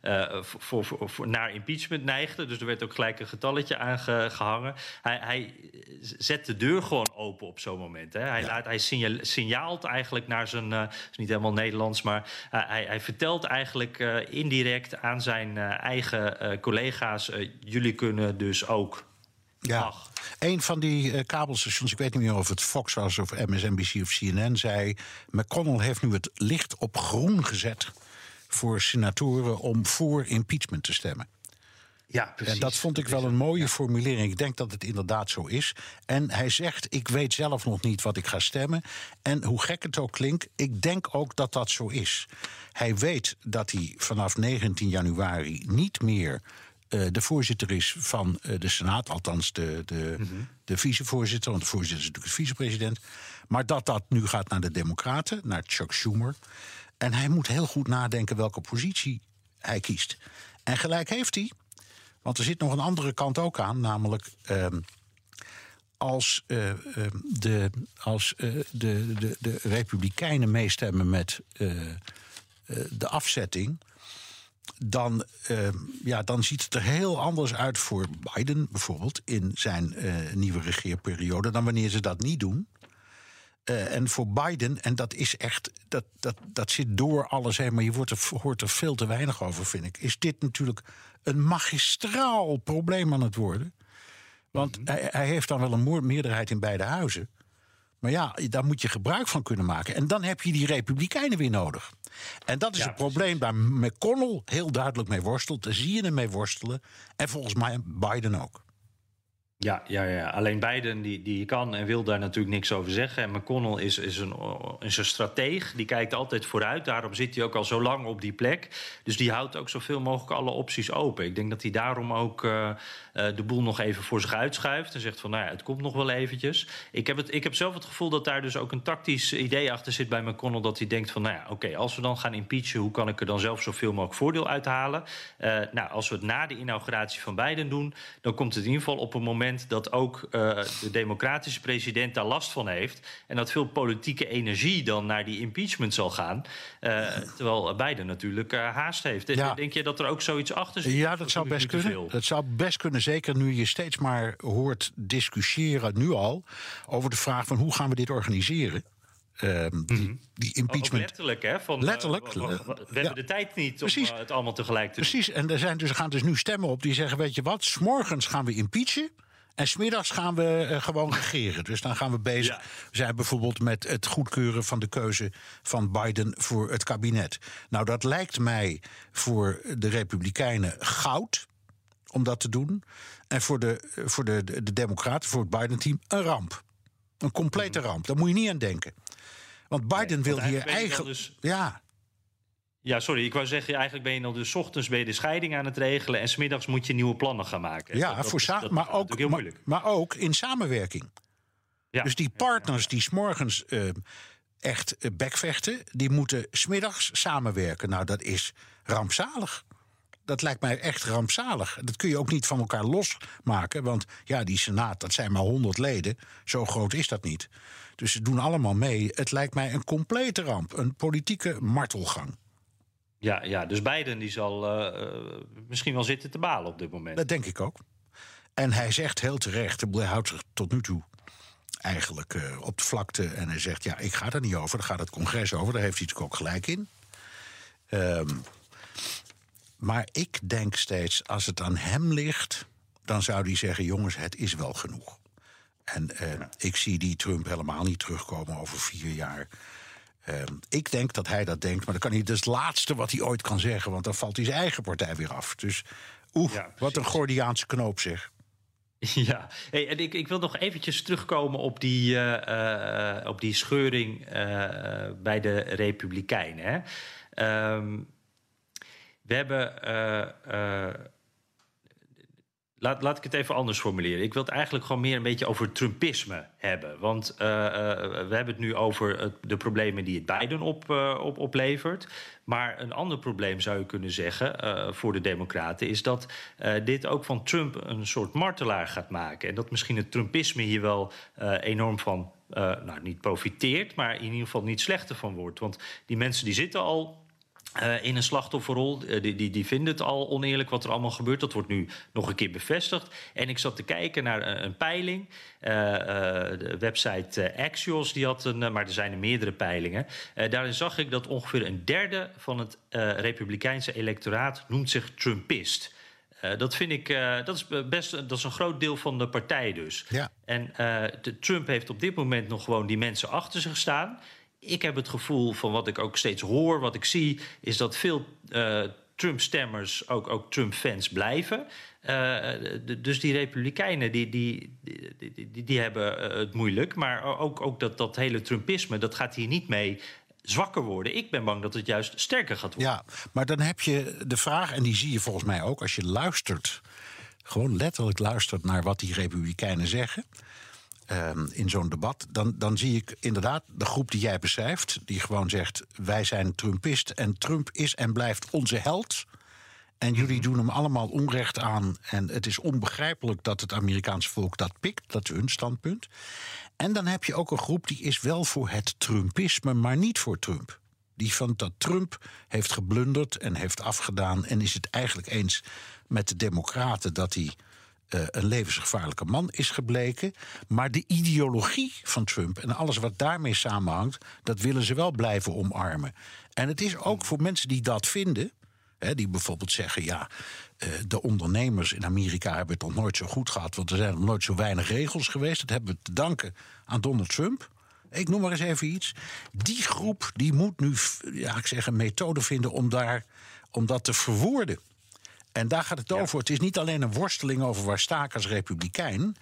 uh, voor, voor, voor, naar impeachment neigde. Dus er werd ook gelijk een getalletje aan ge, gehangen. Hij, hij, zet de deur gewoon open op zo'n moment. Hè. Hij, ja. laat, hij signaal, signaalt eigenlijk naar zijn, uh, is niet helemaal Nederlands, maar hij, hij vertelt eigenlijk indirect aan zijn eigen collega's: jullie kunnen dus ook. Ja, een van die uh, kabelstations, ik weet niet meer of het Fox was of MSNBC of CNN, zei: McConnell heeft nu het licht op groen gezet voor senatoren om voor impeachment te stemmen. Ja, precies. En dat vond ik wel een mooie formulering. Ik denk dat het inderdaad zo is. En hij zegt: Ik weet zelf nog niet wat ik ga stemmen. En hoe gek het ook klinkt, ik denk ook dat dat zo is. Hij weet dat hij vanaf 19 januari niet meer uh, de voorzitter is van uh, de Senaat, althans de, de, mm -hmm. de vicevoorzitter, want de voorzitter is natuurlijk de vicepresident. Maar dat dat nu gaat naar de Democraten, naar Chuck Schumer. En hij moet heel goed nadenken welke positie hij kiest. En gelijk heeft hij, want er zit nog een andere kant ook aan, namelijk. Uh, als, uh, de, als de, de, de Republikeinen meestemmen met de afzetting, dan, uh, ja, dan ziet het er heel anders uit voor Biden bijvoorbeeld in zijn uh, nieuwe regeerperiode dan wanneer ze dat niet doen. Uh, en voor Biden, en dat is echt, dat, dat, dat zit door alles heen, maar je wordt er, hoort er veel te weinig over, vind ik. Is dit natuurlijk een magistraal probleem aan het worden? Want mm -hmm. hij, hij, heeft dan wel een meerderheid in beide huizen. Maar ja, daar moet je gebruik van kunnen maken. En dan heb je die Republikeinen weer nodig. En dat is ja, het probleem waar McConnell heel duidelijk mee worstelt. Daar zie je hem mee worstelen. En volgens mij Biden ook. Ja, ja, ja. alleen Biden die, die kan en wil daar natuurlijk niks over zeggen. En McConnell is, is, een, is een strateeg, die kijkt altijd vooruit. Daarom zit hij ook al zo lang op die plek. Dus die houdt ook zoveel mogelijk alle opties open. Ik denk dat hij daarom ook uh, de boel nog even voor zich uitschuift. En zegt van, nou ja, het komt nog wel eventjes. Ik heb, het, ik heb zelf het gevoel dat daar dus ook een tactisch idee achter zit bij McConnell. Dat hij denkt van, nou ja, oké, als we dan gaan impeachen... hoe kan ik er dan zelf zoveel mogelijk voordeel uithalen? Uh, nou, als we het na de inauguratie van Biden doen... dan komt het in ieder geval op een moment dat ook uh, de democratische president daar last van heeft. En dat veel politieke energie dan naar die impeachment zal gaan. Uh, terwijl Biden natuurlijk uh, haast heeft. Ja. Denk je dat er ook zoiets achter zit? Ja, dat zou best kunnen. Dat zou best kunnen. Zeker nu je steeds maar hoort discussiëren, nu al, over de vraag van hoe gaan we dit organiseren. Uh, die, mm-hmm. die, impeachment. Ook letterlijk, hè? Van, letterlijk. Uh, we, we, we ja. hebben de tijd niet Precies. om het allemaal tegelijk te Precies. doen. En er, zijn dus, er gaan dus nu stemmen op die zeggen: Weet je wat, s'morgens gaan we impeachen. En smiddags gaan we uh, gewoon regeren. Dus dan gaan we bezig ja. zijn bijvoorbeeld met het goedkeuren van de keuze van Biden voor het kabinet. Nou, dat lijkt mij voor de Republikeinen goud om dat te doen. En voor de, voor de, de, de Democraten, voor het Biden-team, een ramp. Een complete mm. ramp. Daar moet je niet aan denken. Want Biden nee, wil hier eigenlijk. Dus... Ja. Ja, sorry, ik wou zeggen, eigenlijk ben je dan dus ochtends ben je de scheiding aan het regelen en smiddags moet je nieuwe plannen gaan maken. Ja, dat, voor dat, dat, maar, ook, heel maar, maar, ook in samenwerking. Ja. Dus die partners die s'morgens uh, echt uh, bekvechten, die moeten smiddags samenwerken. Nou, dat is rampzalig. Dat lijkt mij echt rampzalig. Dat kun je ook niet van elkaar losmaken. Want ja, die Senaat, dat zijn maar honderd leden. Zo groot is dat niet. Dus ze doen allemaal mee. Het lijkt mij een complete ramp. Een politieke martelgang. Ja, ja, dus Biden die zal uh, misschien wel zitten te balen op dit moment. Dat denk ik ook. En hij zegt heel terecht, hij houdt zich tot nu toe eigenlijk uh, op de vlakte. En hij zegt, ja, ik ga er niet over, daar gaat het congres over. Daar heeft hij natuurlijk ook gelijk in. Ehm, maar ik denk steeds, als het aan hem ligt, dan zou hij zeggen: jongens, het is wel genoeg. En eh, ik zie die Trump helemaal niet terugkomen over vier jaar. Ehm, ik denk dat hij dat denkt, maar dan kan hij dus het laatste wat hij ooit kan zeggen, want dan valt hij zijn eigen partij weer af. Dus oeh, Ja, wat een Gordiaanse knoop zeg. Ja, hey, en ik, ik wil nog eventjes terugkomen op die, eh, eh, op die scheuring eh, bij de Republikeinen. Hè. Ehm, we hebben. Eh, eh, laat, laat ik het even anders formuleren. Ik wil het eigenlijk gewoon meer een beetje over Trumpisme hebben. Want eh, eh, we hebben het nu over het- de problemen die het Biden op, eh, op, oplevert. Maar een ander probleem zou je kunnen zeggen eh, voor de Democraten is dat eh, dit ook van Trump een soort martelaar gaat maken. En dat misschien het Trumpisme hier wel eh, enorm van. eh, nou, niet profiteert, maar in ieder geval niet slechter van wordt. Want die mensen die zitten al eh, in een slachtofferrol. Eh, die, die, die vinden het al oneerlijk wat er allemaal gebeurt. Dat wordt nu nog een keer bevestigd. En ik zat te kijken naar een, een peiling. Eh, eh, de website eh, Axios, die had een, eh, maar er zijn er meerdere peilingen. Eh, daarin zag ik dat ongeveer een derde van het eh, Republikeinse electoraat noemt zich Trumpist. Eh, dat vind ik, eh, dat is best dat is een groot deel van de partij dus. Ja. En eh, de, Trump heeft op dit moment nog gewoon die mensen achter zich staan. Ik heb het gevoel van wat ik ook steeds hoor, wat ik zie, is dat veel eh, Trump-stemmers ook, ook Trump-fans blijven. Eh, dus die Republikeinen die, die, die- die hebben eh, het moeilijk. Maar ook, ook dat, dat hele Trumpisme, dat gaat hier niet mee zwakker worden. Ik ben bang dat het juist sterker gaat worden. Ja, maar dan heb je de vraag, en die zie je volgens mij ook als je luistert. Gewoon letterlijk luistert naar wat die Republikeinen zeggen. Ehm, in zo'n debat. Dan, dan zie ik inderdaad de groep die jij beschrijft. Die gewoon zegt: wij zijn Trumpist. En Trump is en blijft onze held. En jullie doen hem allemaal onrecht aan. En het is onbegrijpelijk dat het Amerikaanse volk dat pikt. Dat is hun standpunt. En dan heb je ook een groep die is wel voor het Trumpisme, maar niet voor Trump. Die vindt dat Trump heeft geblunderd en heeft afgedaan. En is het eigenlijk eens met de Democraten dat hij een levensgevaarlijke man is gebleken. Maar de ideologie van Trump en alles wat daarmee samenhangt, dat willen ze wel blijven omarmen. En het is ook voor mensen die dat vinden. Hè, die bijvoorbeeld zeggen: ja, eh, de ondernemers in Amerika hebben het nog nooit zo goed gehad. Want er zijn nog nooit zo weinig regels geweest. Dat hebben we te danken aan Donald Trump. Ik noem maar eens even iets. Die groep die moet nu ja, ik zeg, een methode vinden om, daar, om dat te verwoorden. En daar gaat het over. Het is niet alleen een worsteling over waar sta ik als republikein.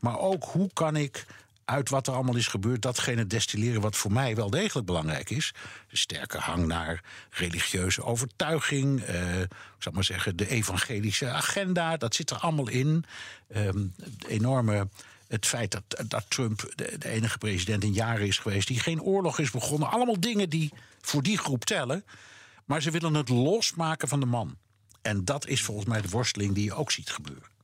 Maar ook hoe kan ik uit wat er allemaal is gebeurd, datgene destilleren wat voor mij wel degelijk belangrijk is. De sterke hang naar religieuze overtuiging, eh, ik zal maar zeggen, de evangelische agenda, dat zit er allemaal in. Het enorme. Het feit dat, dat Trump de, de enige president in jaren is geweest die geen oorlog is begonnen. Allemaal dingen die voor die groep tellen. Maar ze willen het losmaken van de man. En dat is volgens mij de worsteling die je ook ziet gebeuren.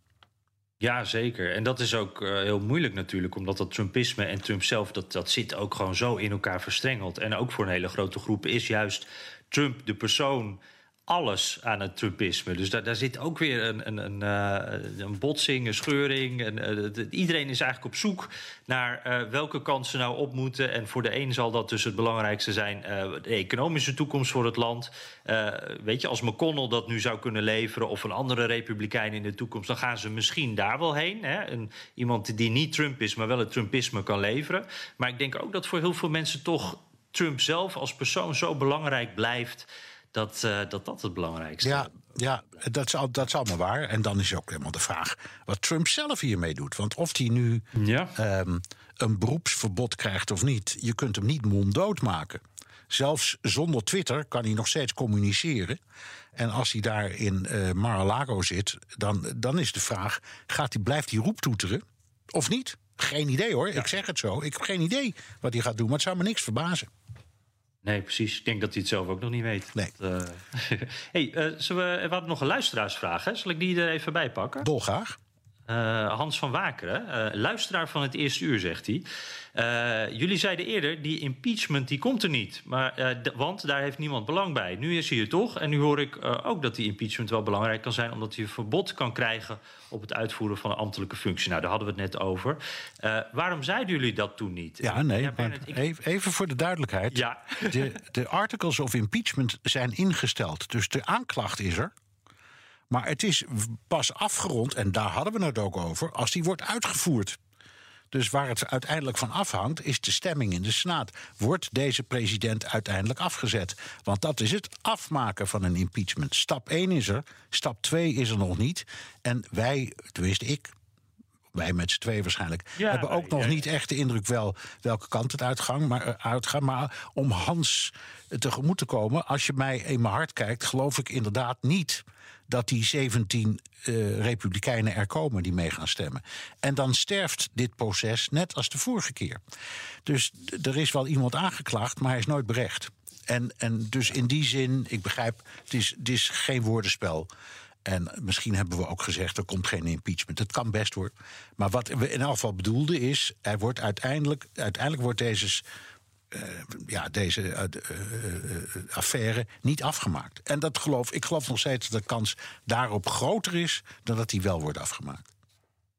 Ja, zeker. En dat is ook eh, heel moeilijk natuurlijk, omdat dat Trumpisme en Trump zelf, dat, dat zit ook gewoon zo in elkaar verstrengeld. En ook voor een hele grote groep is juist Trump de persoon alles aan het Trumpisme. Dus daar, daar zit ook weer een, een, een, eh, een botsing, een scheuring. Eh, de- iedereen is eigenlijk op zoek naar eh, welke kansen nou op moeten. En voor de een zal dat dus het belangrijkste zijn... de economische toekomst voor het land. Weet je, als McConnell dat nu zou kunnen leveren... of een andere republikein in de toekomst... dan gaan ze misschien daar wel heen. Hè? Een, iemand die niet Trump is, maar wel het Trumpisme kan leveren. Maar ik denk ook dat voor heel veel mensen toch... Trump zelf als persoon zo belangrijk blijft... dat eh, dat, dat het belangrijkste is. Ja, ja dat, is, al- dat is allemaal waar. En dan is ook helemaal de vraag wat Trump zelf hiermee doet. Want of hij nu Ja. ehm, een beroepsverbod krijgt of niet, je kunt hem niet monddood maken. Zelfs zonder Twitter kan hij nog steeds communiceren. En als hij daar in eh Mar-a-Lago zit, dan, dan is de vraag: gaat hij, blijft hij roeptoeteren of niet? Geen idee hoor, ik zeg het zo. Ik heb geen idee wat hij gaat doen, maar het zou me niks verbazen. Nee, precies. Ik denk dat hij het zelf ook nog niet weet. Nee. Dat, eh, hey, eh, zullen we, we hadden nog een luisteraarsvraag. Hè? Zal ik die er even bij pakken? Dolgraag. Uh, Hans van Wakeren, uh, luisteraar van het eerste uur, zegt hij. Uh, jullie zeiden eerder, die impeachment die komt er niet. Maar, want daar heeft niemand belang bij. Nu is hij er toch. En nu hoor ik ook dat die impeachment wel belangrijk kan zijn... omdat hij een verbod kan krijgen op het uitvoeren van een ambtelijke functie. Nou, daar hadden we het net over. waarom zeiden jullie dat toen niet? Ja, nee, ja, even, voor de duidelijkheid. Ja. De, de articles of impeachment zijn ingesteld. Dus de aanklacht is er. Maar het is pas afgerond, en daar hadden we het ook over, als die wordt uitgevoerd. Dus waar het uiteindelijk van afhangt, is de stemming in de Senaat. Wordt deze president uiteindelijk afgezet? Want dat is het afmaken van een impeachment. Stap 1 is er, stap 2 is er nog niet. En wij, tenminste ik, wij met z'n twee waarschijnlijk, hebben ook nog niet echt de indruk wel welke kant het uitgang, maar, eh, uitgaat. Maar om Hans tegemoet te komen, als je mij in mijn hart kijkt, geloof ik inderdaad niet dat die 17 uh, republikeinen er komen die mee gaan stemmen. En dan sterft dit proces net als de vorige keer. Dus er is wel iemand aangeklaagd, maar hij is nooit berecht. En, en dus in die zin, ik begrijp, het is, het is geen woordenspel. En misschien hebben we ook gezegd, er komt geen impeachment. Het kan best hoor. Maar wat we in elk geval bedoelden is, er wordt uiteindelijk, uiteindelijk wordt deze ja, deze uh, uh, affaire niet afgemaakt. En dat geloof, ik geloof nog steeds dat de kans daarop groter is dan dat die wel wordt afgemaakt.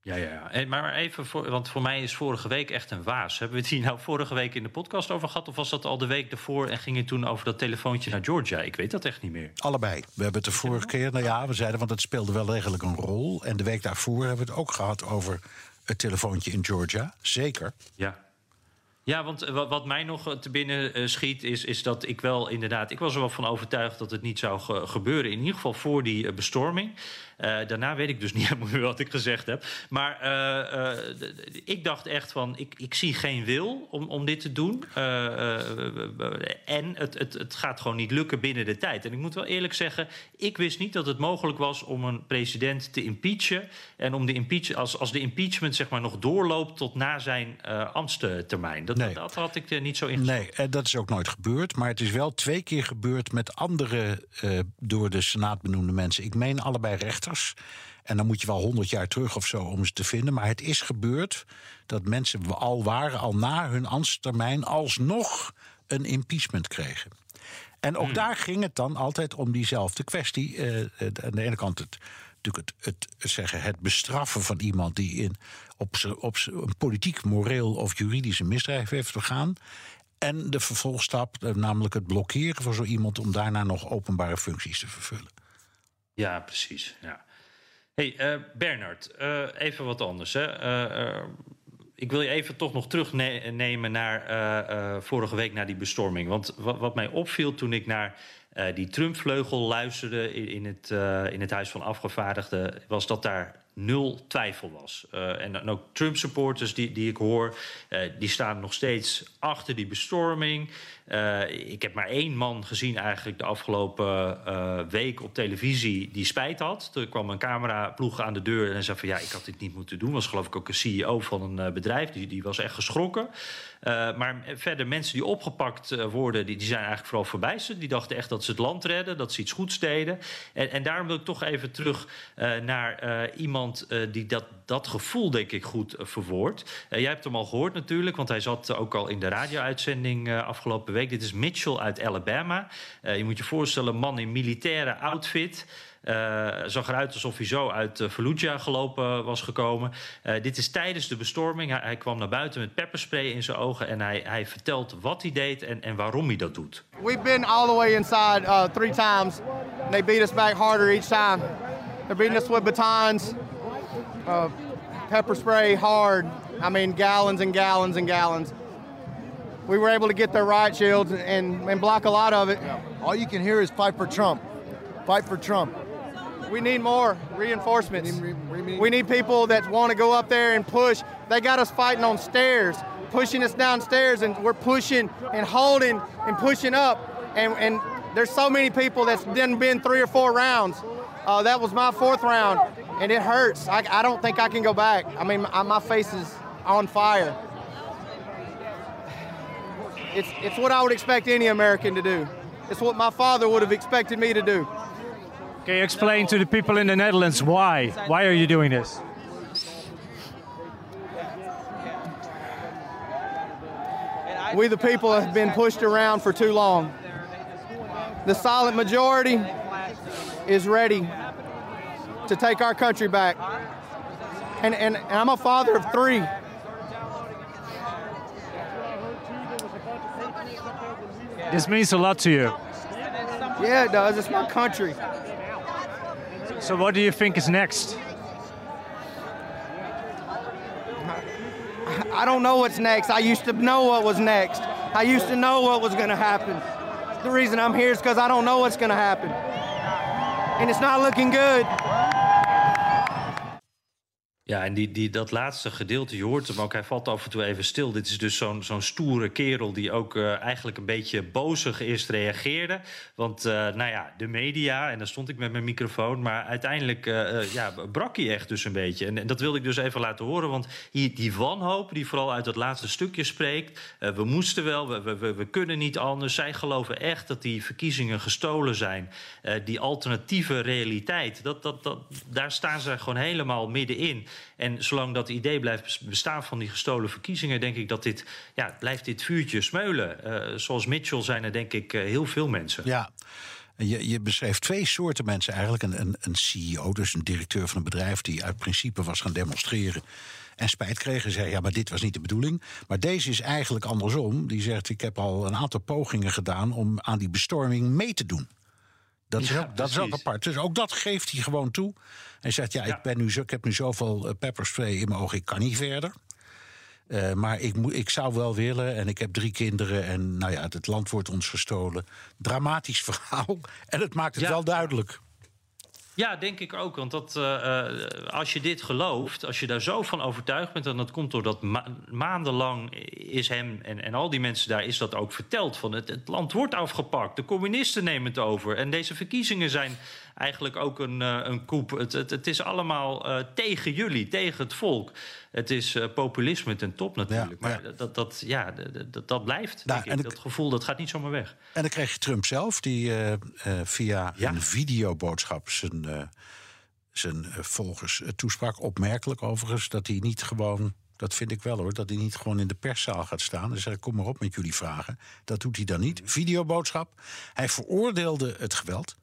Ja, ja, ja. Maar even, voor, want voor mij is vorige week echt een waas. Hebben we het hier nou vorige week in de podcast over gehad? Of was dat al de week ervoor en ging het toen over dat telefoontje naar Georgia? Ik weet dat echt niet meer. Allebei. We hebben het de vorige keer, nou ja, we zeiden, want het speelde wel degelijk een rol. En de week daarvoor hebben we het ook gehad over het telefoontje in Georgia. Zeker. Ja. Ja, want eh, wat mij nog eh, te binnen eh, schiet is, is dat ik wel inderdaad... ik was er wel van overtuigd dat het niet zou gebeuren. In ieder geval voor die bestorming. Uh, daarna weet ik dus niet wat ik gezegd heb. Maar uh, uh, ik dacht echt van, ik, ik zie geen wil om, om dit te doen. en het, het, het gaat gewoon niet lukken binnen de tijd. En ik moet wel eerlijk zeggen, ik wist niet dat het mogelijk was om een president te impeachen. En om de impeach, als, als de impeachment zeg maar nog doorloopt tot na zijn ambtstermijn. Dat, nee. dat, had ik niet zo in. Nee, en dat is ook nooit gebeurd. Maar het is wel twee keer gebeurd met andere door de Senaat benoemde mensen. Ik meen allebei recht en dan moet je wel honderd jaar terug of zo om ze te vinden. Maar het is gebeurd dat mensen al waren, al na hun ambtstermijn, alsnog een impeachment kregen. En ook hmm. daar ging het dan altijd om diezelfde kwestie. Uh, aan de ene kant het, natuurlijk het, het, zeggen, het bestraffen van iemand die in, op, op een politiek, moreel of juridische misdrijf heeft begaan. En de vervolgstap, eh, namelijk het blokkeren van zo iemand om daarna nog openbare functies te vervullen. Ja, precies. Ja. hey, uh, Bernard, uh, even wat anders. Hè. Uh, ik wil je even toch nog terugnemen naar vorige week naar die bestorming. Want wat, wat mij opviel toen ik naar die Trump-vleugel luisterde in, in het, in het Huis van Afgevaardigden, was dat daar nul twijfel was. En ook Trump-supporters die, die ik hoor, die staan nog steeds achter die bestorming. Uh, ik heb maar één man gezien eigenlijk de afgelopen week op televisie die spijt had. Er kwam een cameraploeg aan de deur en zei van ja, ik had dit niet moeten doen. Was geloof ik ook een CEO van een bedrijf, die, was echt geschrokken. maar verder mensen die opgepakt worden, die, die zijn eigenlijk vooral verbijsterd. Die dachten echt dat ze het land redden, dat ze iets goeds deden. En, en daarom wil ik toch even terug naar iemand die dat, dat gevoel, denk ik, goed uh, verwoordt. Uh, jij hebt hem al gehoord natuurlijk, want hij zat ook al in de radio-uitzending afgelopen week. Dit is Mitchell uit Alabama. je moet je voorstellen, man in militaire outfit. Zag eruit alsof hij zo uit uh, Fallujah gelopen was gekomen. Dit is tijdens de bestorming. Hij, hij, kwam naar buiten met pepperspray in zijn ogen en hij, hij vertelt wat hij deed en, en waarom hij dat doet. We've been all the way inside uh, three times. They beat us back harder each time. They're beating us with batons. Uh, pepper spray hard. I mean, gallons and gallons and gallons. We were able to get their riot shields and, and block a lot of it. Yeah. All you can hear is fight for Trump. Fight for Trump. We need more reinforcements. We need, we need, we need people that want to go up there and push. They got us fighting on stairs, pushing us downstairs, and we're pushing and holding and pushing up. And, and there's so many people that's been three or four rounds. Uh, that was my fourth round and it hurts. I, I don't think I can go back. I mean, my, my face is on fire. It's, it's what I would expect any American to do. It's what my father would have expected me to do. Okay, explain to the people in the Netherlands why? Why are you doing this? We, the people, have been pushed around for too long. The silent majority is ready to take our country back. And, and, and I'm a father of three. This means a lot to you. Yeah, it does. It's my country. So, what do you think is next? I don't know what's next. I used to know what was next. I used to know what was going to happen. The reason I'm here is because I don't know what's going to happen. And it's not looking good. Ja, en die, die, dat laatste gedeelte, je hoort hem ook, hij valt af en toe even stil. Dit is dus zo'n zo'n stoere kerel die ook uh, eigenlijk een beetje bozig eerst reageerde. Want, uh, nou ja, de media, en daar stond ik met mijn microfoon... maar uiteindelijk uh, ja, brak hij echt dus een beetje. En, dat wilde ik dus even laten horen, want hier, die wanhoop... die vooral uit dat laatste stukje spreekt... we moesten wel, we, we, we, kunnen niet anders. Zij geloven echt dat die verkiezingen gestolen zijn. die alternatieve realiteit, dat, dat, dat, daar staan ze gewoon helemaal middenin... En zolang dat idee blijft bestaan van die gestolen verkiezingen, denk ik dat dit, ja, blijft dit vuurtje smeulen. Uh, zoals Mitchell zijn er denk ik uh, heel veel mensen. Ja. Je, je beschreef twee soorten mensen eigenlijk. Een, een, een CEO, dus een directeur van een bedrijf die uit principe was gaan demonstreren en spijt kreeg en zei: Ja, maar dit was niet de bedoeling. Maar deze is eigenlijk andersom. Die zegt: Ik heb al een aantal pogingen gedaan om aan die bestorming mee te doen. Dat, is, ook, dat is ook apart. Dus ook dat geeft hij gewoon toe. Hij zegt, ja, Ik, ben nu zo, ik heb nu zoveel uh, pepperspray in mijn ogen, ik kan niet verder. Uh, maar ik, moet, ik zou wel willen en ik heb drie kinderen en nou ja, het land wordt ons gestolen. Dramatisch verhaal en het maakt het ja. wel duidelijk. Ja, denk ik ook. Want dat, uh, als je dit gelooft, als je daar zo van overtuigd bent... en dat komt doordat ma maandenlang is hem en, en al die mensen daar... is dat ook verteld van het, het land wordt afgepakt. De communisten nemen het over. En deze verkiezingen zijn eigenlijk ook een, uh, een koep. Het, het, het, is allemaal tegen jullie, tegen het volk. Het is uh, populisme ten top natuurlijk. Ja, maar ja. Dat, dat, ja, dat, dat blijft. Nou, en ik. Dat gevoel dat gaat niet zomaar weg. En dan kreeg je Trump zelf, die via ja. een videoboodschap zijn, zijn volgers toesprak. Opmerkelijk overigens dat hij niet gewoon dat vind ik wel hoor. Dat hij niet gewoon in de perszaal gaat staan en zegt: Kom maar op met jullie vragen. Dat doet hij dan niet. Videoboodschap. Hij veroordeelde het geweld.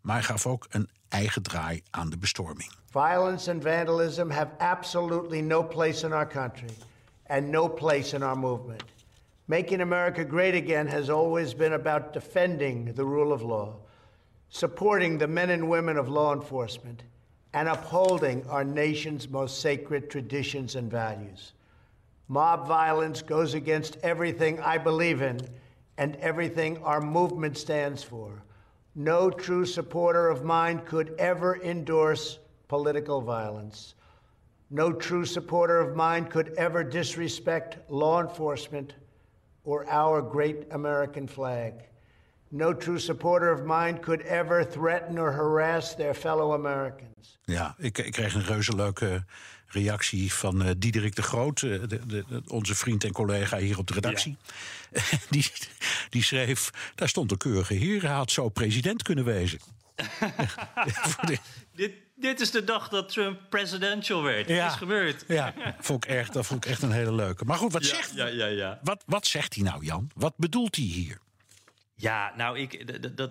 Maar gaf ook een eigen draai aan de bestorming. Violence and vandalism have absolutely no place in our country and no place in our movement. Making America great again has always been about defending the rule of law, supporting the men and women of law enforcement, and upholding our nation's most sacred traditions and values. Mob violence goes against everything I believe in and everything our movement stands for. No true supporter of mine could ever endorse political violence. No true supporter of mine could ever disrespect law enforcement or our great American flag. No true supporter of mine could ever threaten or harass their fellow Americans. Ja, ik, ik kreeg een reuze leuke reactie van uh, Diederik de Groot, uh, de, de, onze vriend en collega hier op de redactie. Ja. die, die schreef: daar stond een keurige heer, hij had zo president kunnen wezen. dit, dit is de dag dat Trump presidential werd. Ja, is gebeurd. Ja, vond ik echt, dat vond ik echt een hele leuke. Maar goed, wat, ja, zegt, ja, ja, ja. Wat, wat zegt hij nou, Jan? Wat bedoelt hij hier? Ja, nou, ik, dat,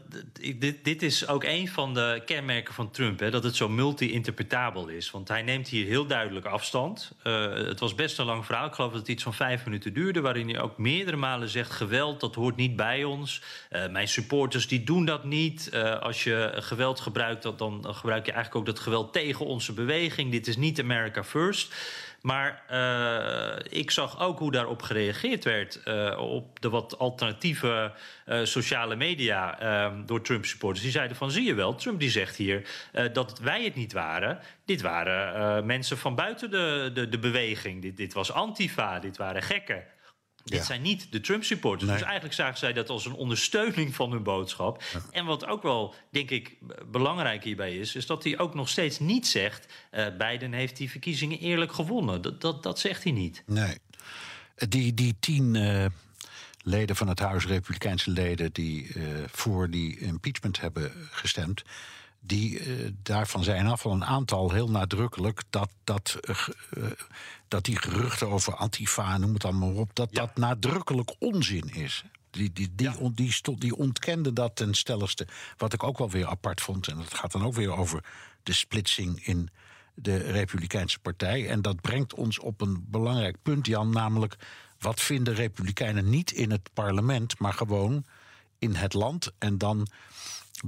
dit, dit is ook een van de kenmerken van Trump. Hè, dat het zo multi-interpretabel is. Want hij neemt hier heel duidelijk afstand. Uh, het was best een lang verhaal. Ik geloof dat het iets van vijf minuten duurde. Waarin hij ook meerdere malen zegt: geweld, dat hoort niet bij ons. Uh, mijn supporters die doen dat niet. Uh, als je geweld gebruikt, dan gebruik je eigenlijk ook dat geweld tegen onze beweging. Dit is niet America First. Maar uh, ik zag ook hoe daarop gereageerd werd uh, op de wat alternatieve uh, sociale media door Trump-supporters. Die zeiden van, zie je wel, Trump die zegt hier dat wij het niet waren. Dit waren mensen van buiten de, de, de beweging. Dit, dit was Antifa, dit waren gekken. Dit zijn niet de Trump-supporters. Nee. Dus eigenlijk zagen zij dat als een ondersteuning van hun boodschap. Ja. En wat ook wel, denk ik, belangrijk hierbij is... is dat hij ook nog steeds niet zegt... Uh, Biden heeft die verkiezingen eerlijk gewonnen. Dat, dat, dat zegt hij niet. Nee. Die, die tien uh, leden van het Huis, Republikeinse leden... die uh, voor die impeachment hebben gestemd... Die, uh, daarvan zijn af een aantal heel nadrukkelijk dat, dat, uh, dat die geruchten over Antifa, noem het allemaal op, dat dat nadrukkelijk onzin is. Die, die, die, ja. die, stond, die ontkende dat ten stelligste. Wat ik ook wel weer apart vond. En dat gaat dan ook weer over de splitsing in de Republikeinse Partij. En dat brengt ons op een belangrijk punt, Jan. Namelijk, wat vinden Republikeinen niet in het parlement, maar gewoon in het land? En dan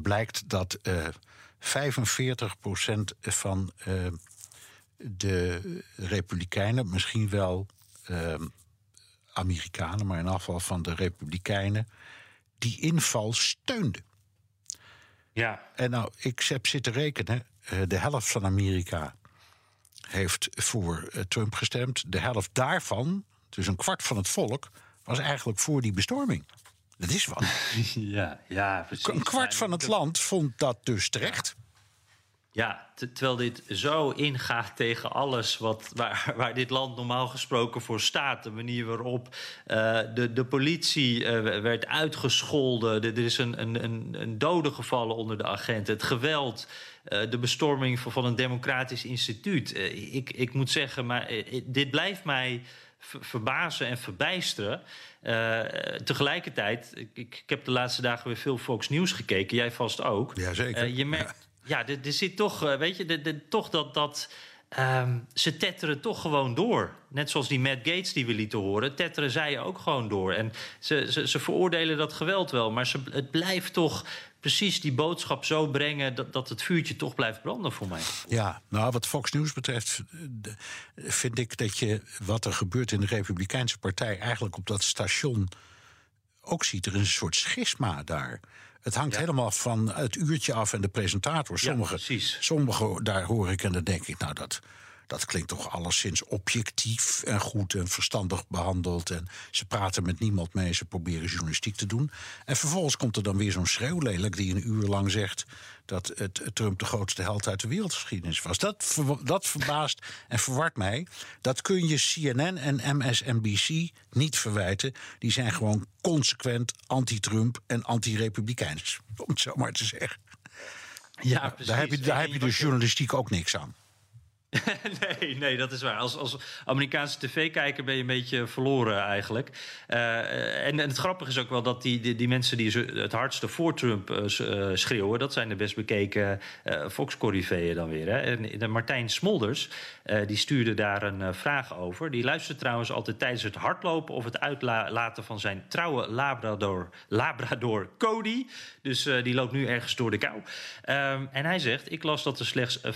blijkt dat uh, 45% van uh, de Republikeinen, misschien wel. Uh, Amerikanen, maar in afval van de Republikeinen, die inval steunde. Ja. En nou, ik heb zitten rekenen, de helft van Amerika heeft voor Trump gestemd. De helft daarvan, dus een kwart van het volk, was eigenlijk voor die bestorming. Dat is wat. Ja, ja precies. Een kwart van het land vond dat dus terecht. Ja, terwijl dit zo ingaat tegen alles wat, waar, waar dit land normaal gesproken voor staat. De manier waarop uh, de, de politie uh, werd uitgescholden. Er is een, een, een dode gevallen onder de agenten. Het geweld, uh, de bestorming van, van een democratisch instituut. ik, ik moet zeggen, maar dit blijft mij verbazen en verbijsteren. Uh, tegelijkertijd, ik, ik, heb de laatste dagen weer veel Fox News gekeken. Jij vast ook. Jazeker. Uh, je merkt, ja, er, er, zit toch, uh, weet je, toch dat... dat um, ze tetteren toch gewoon door. Net zoals die Matt Gates die we lieten horen, tetteren zij ook gewoon door. En ze, ze, ze veroordelen dat geweld wel, maar ze, het blijft toch precies die boodschap zo brengen dat, dat het vuurtje toch blijft branden voor mij. Ja, nou wat Fox News betreft vind ik dat je wat er gebeurt in de Republikeinse Partij eigenlijk op dat station ook ziet. Er een soort schisma daar. Het hangt ja. helemaal van het uurtje af en de presentator. Sommige, ja, sommige daar hoor ik en dan denk ik, nou dat dat klinkt toch alleszins objectief en goed en verstandig behandeld. En ze praten met niemand mee, ze proberen journalistiek te doen. En vervolgens komt er dan weer zo'n schreeuwlelijk die een uur lang zegt dat het, Trump de grootste held uit de wereldgeschiedenis was. Dat, dat verbaast en verwart mij. Dat kun je CNN en MSNBC niet verwijten. Die zijn gewoon consequent anti-Trump en anti-republikeins. Om het zo maar te zeggen. Ja, precies. Daar heb je, daar heb je de journalistiek ook niks aan. nee, nee, dat is waar. Als, als Amerikaanse tv-kijker ben je een beetje verloren eigenlijk. Uh, en, het grappige is ook wel dat die, die, mensen die het hardste voor Trump uh, schreeuwen... dat zijn de best bekeken uh, fox dan weer. Hè? En de Martijn Smolders, die stuurde daar een vraag over. Die luistert trouwens altijd tijdens het hardlopen... of het uitlaten van zijn trouwe Labrador, Labrador Cody. Dus die loopt nu ergens door de kou. Um, en hij zegt, ik las dat er slechts 5,2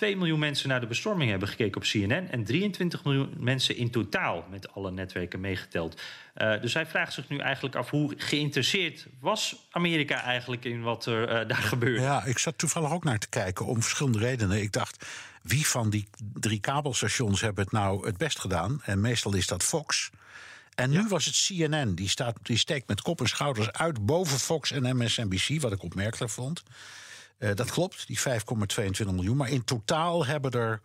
miljoen mensen... naar naar de bestorming hebben gekeken op CNN. En 23 miljoen mensen in totaal, met alle netwerken meegeteld. Uh, dus hij vraagt zich nu eigenlijk af hoe geïnteresseerd was Amerika eigenlijk in wat er uh, daar gebeurde. Ja, ik zat toevallig ook naar te kijken om verschillende redenen. Ik dacht, wie van die drie kabelstations hebben het nou het best gedaan? En meestal is dat Fox. En nu ja. was het CNN, die, staat, die steekt met kop en schouders uit boven Fox en MSNBC, wat ik opmerkelijk vond. Uh, dat klopt, die 5,22 miljoen. Maar in totaal hebben er,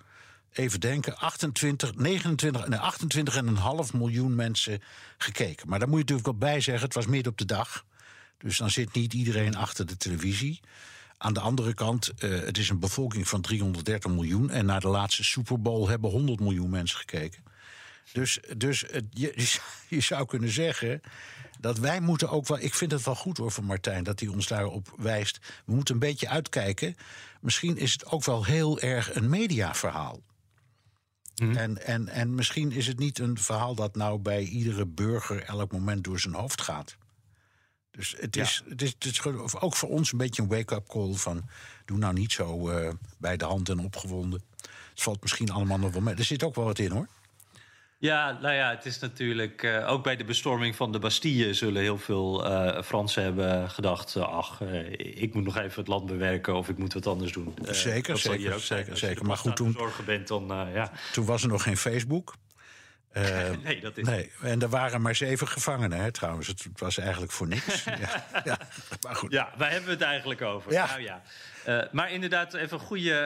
even denken, 28, 29 en 28,5 miljoen mensen gekeken. Maar daar moet je natuurlijk wel bij zeggen, het was midden op de dag. Dus dan zit niet iedereen achter de televisie. Aan de andere kant, uh, het is een bevolking van 330 miljoen. En naar de laatste Super Bowl hebben 100 miljoen mensen gekeken. Dus, dus uh, je, je zou kunnen zeggen dat wij moeten ook wel. Ik vind het wel goed hoor van Martijn dat hij ons daarop wijst. We moeten een beetje uitkijken. Misschien is het ook wel heel erg een mediaverhaal. Mm. En, en, en misschien is het niet een verhaal dat nou bij iedere burger elk moment door zijn hoofd gaat. Dus het is, ja. het is, het is ook voor ons een beetje een wake-up call van... doe nou niet zo uh, bij de hand en opgewonden. Het valt misschien allemaal nog wel mee. Er zit ook wel wat in, hoor. Ja, nou ja, het is natuurlijk. Uh, ook bij de bestorming van de Bastille zullen heel veel uh, Fransen hebben gedacht. Uh, ach, ik moet nog even het land bewerken of ik moet wat anders doen. zeker, zeker, zeker, zeker. Maar goed, toen. bent, dan ja. Toen was er nog geen Facebook. nee, dat is. Nee, en er waren maar zeven gevangenen, hè, trouwens. Het was eigenlijk voor niks. ja, ja, maar goed. Ja, waar hebben we het eigenlijk over? Ja. Nou ja. maar inderdaad, even een goede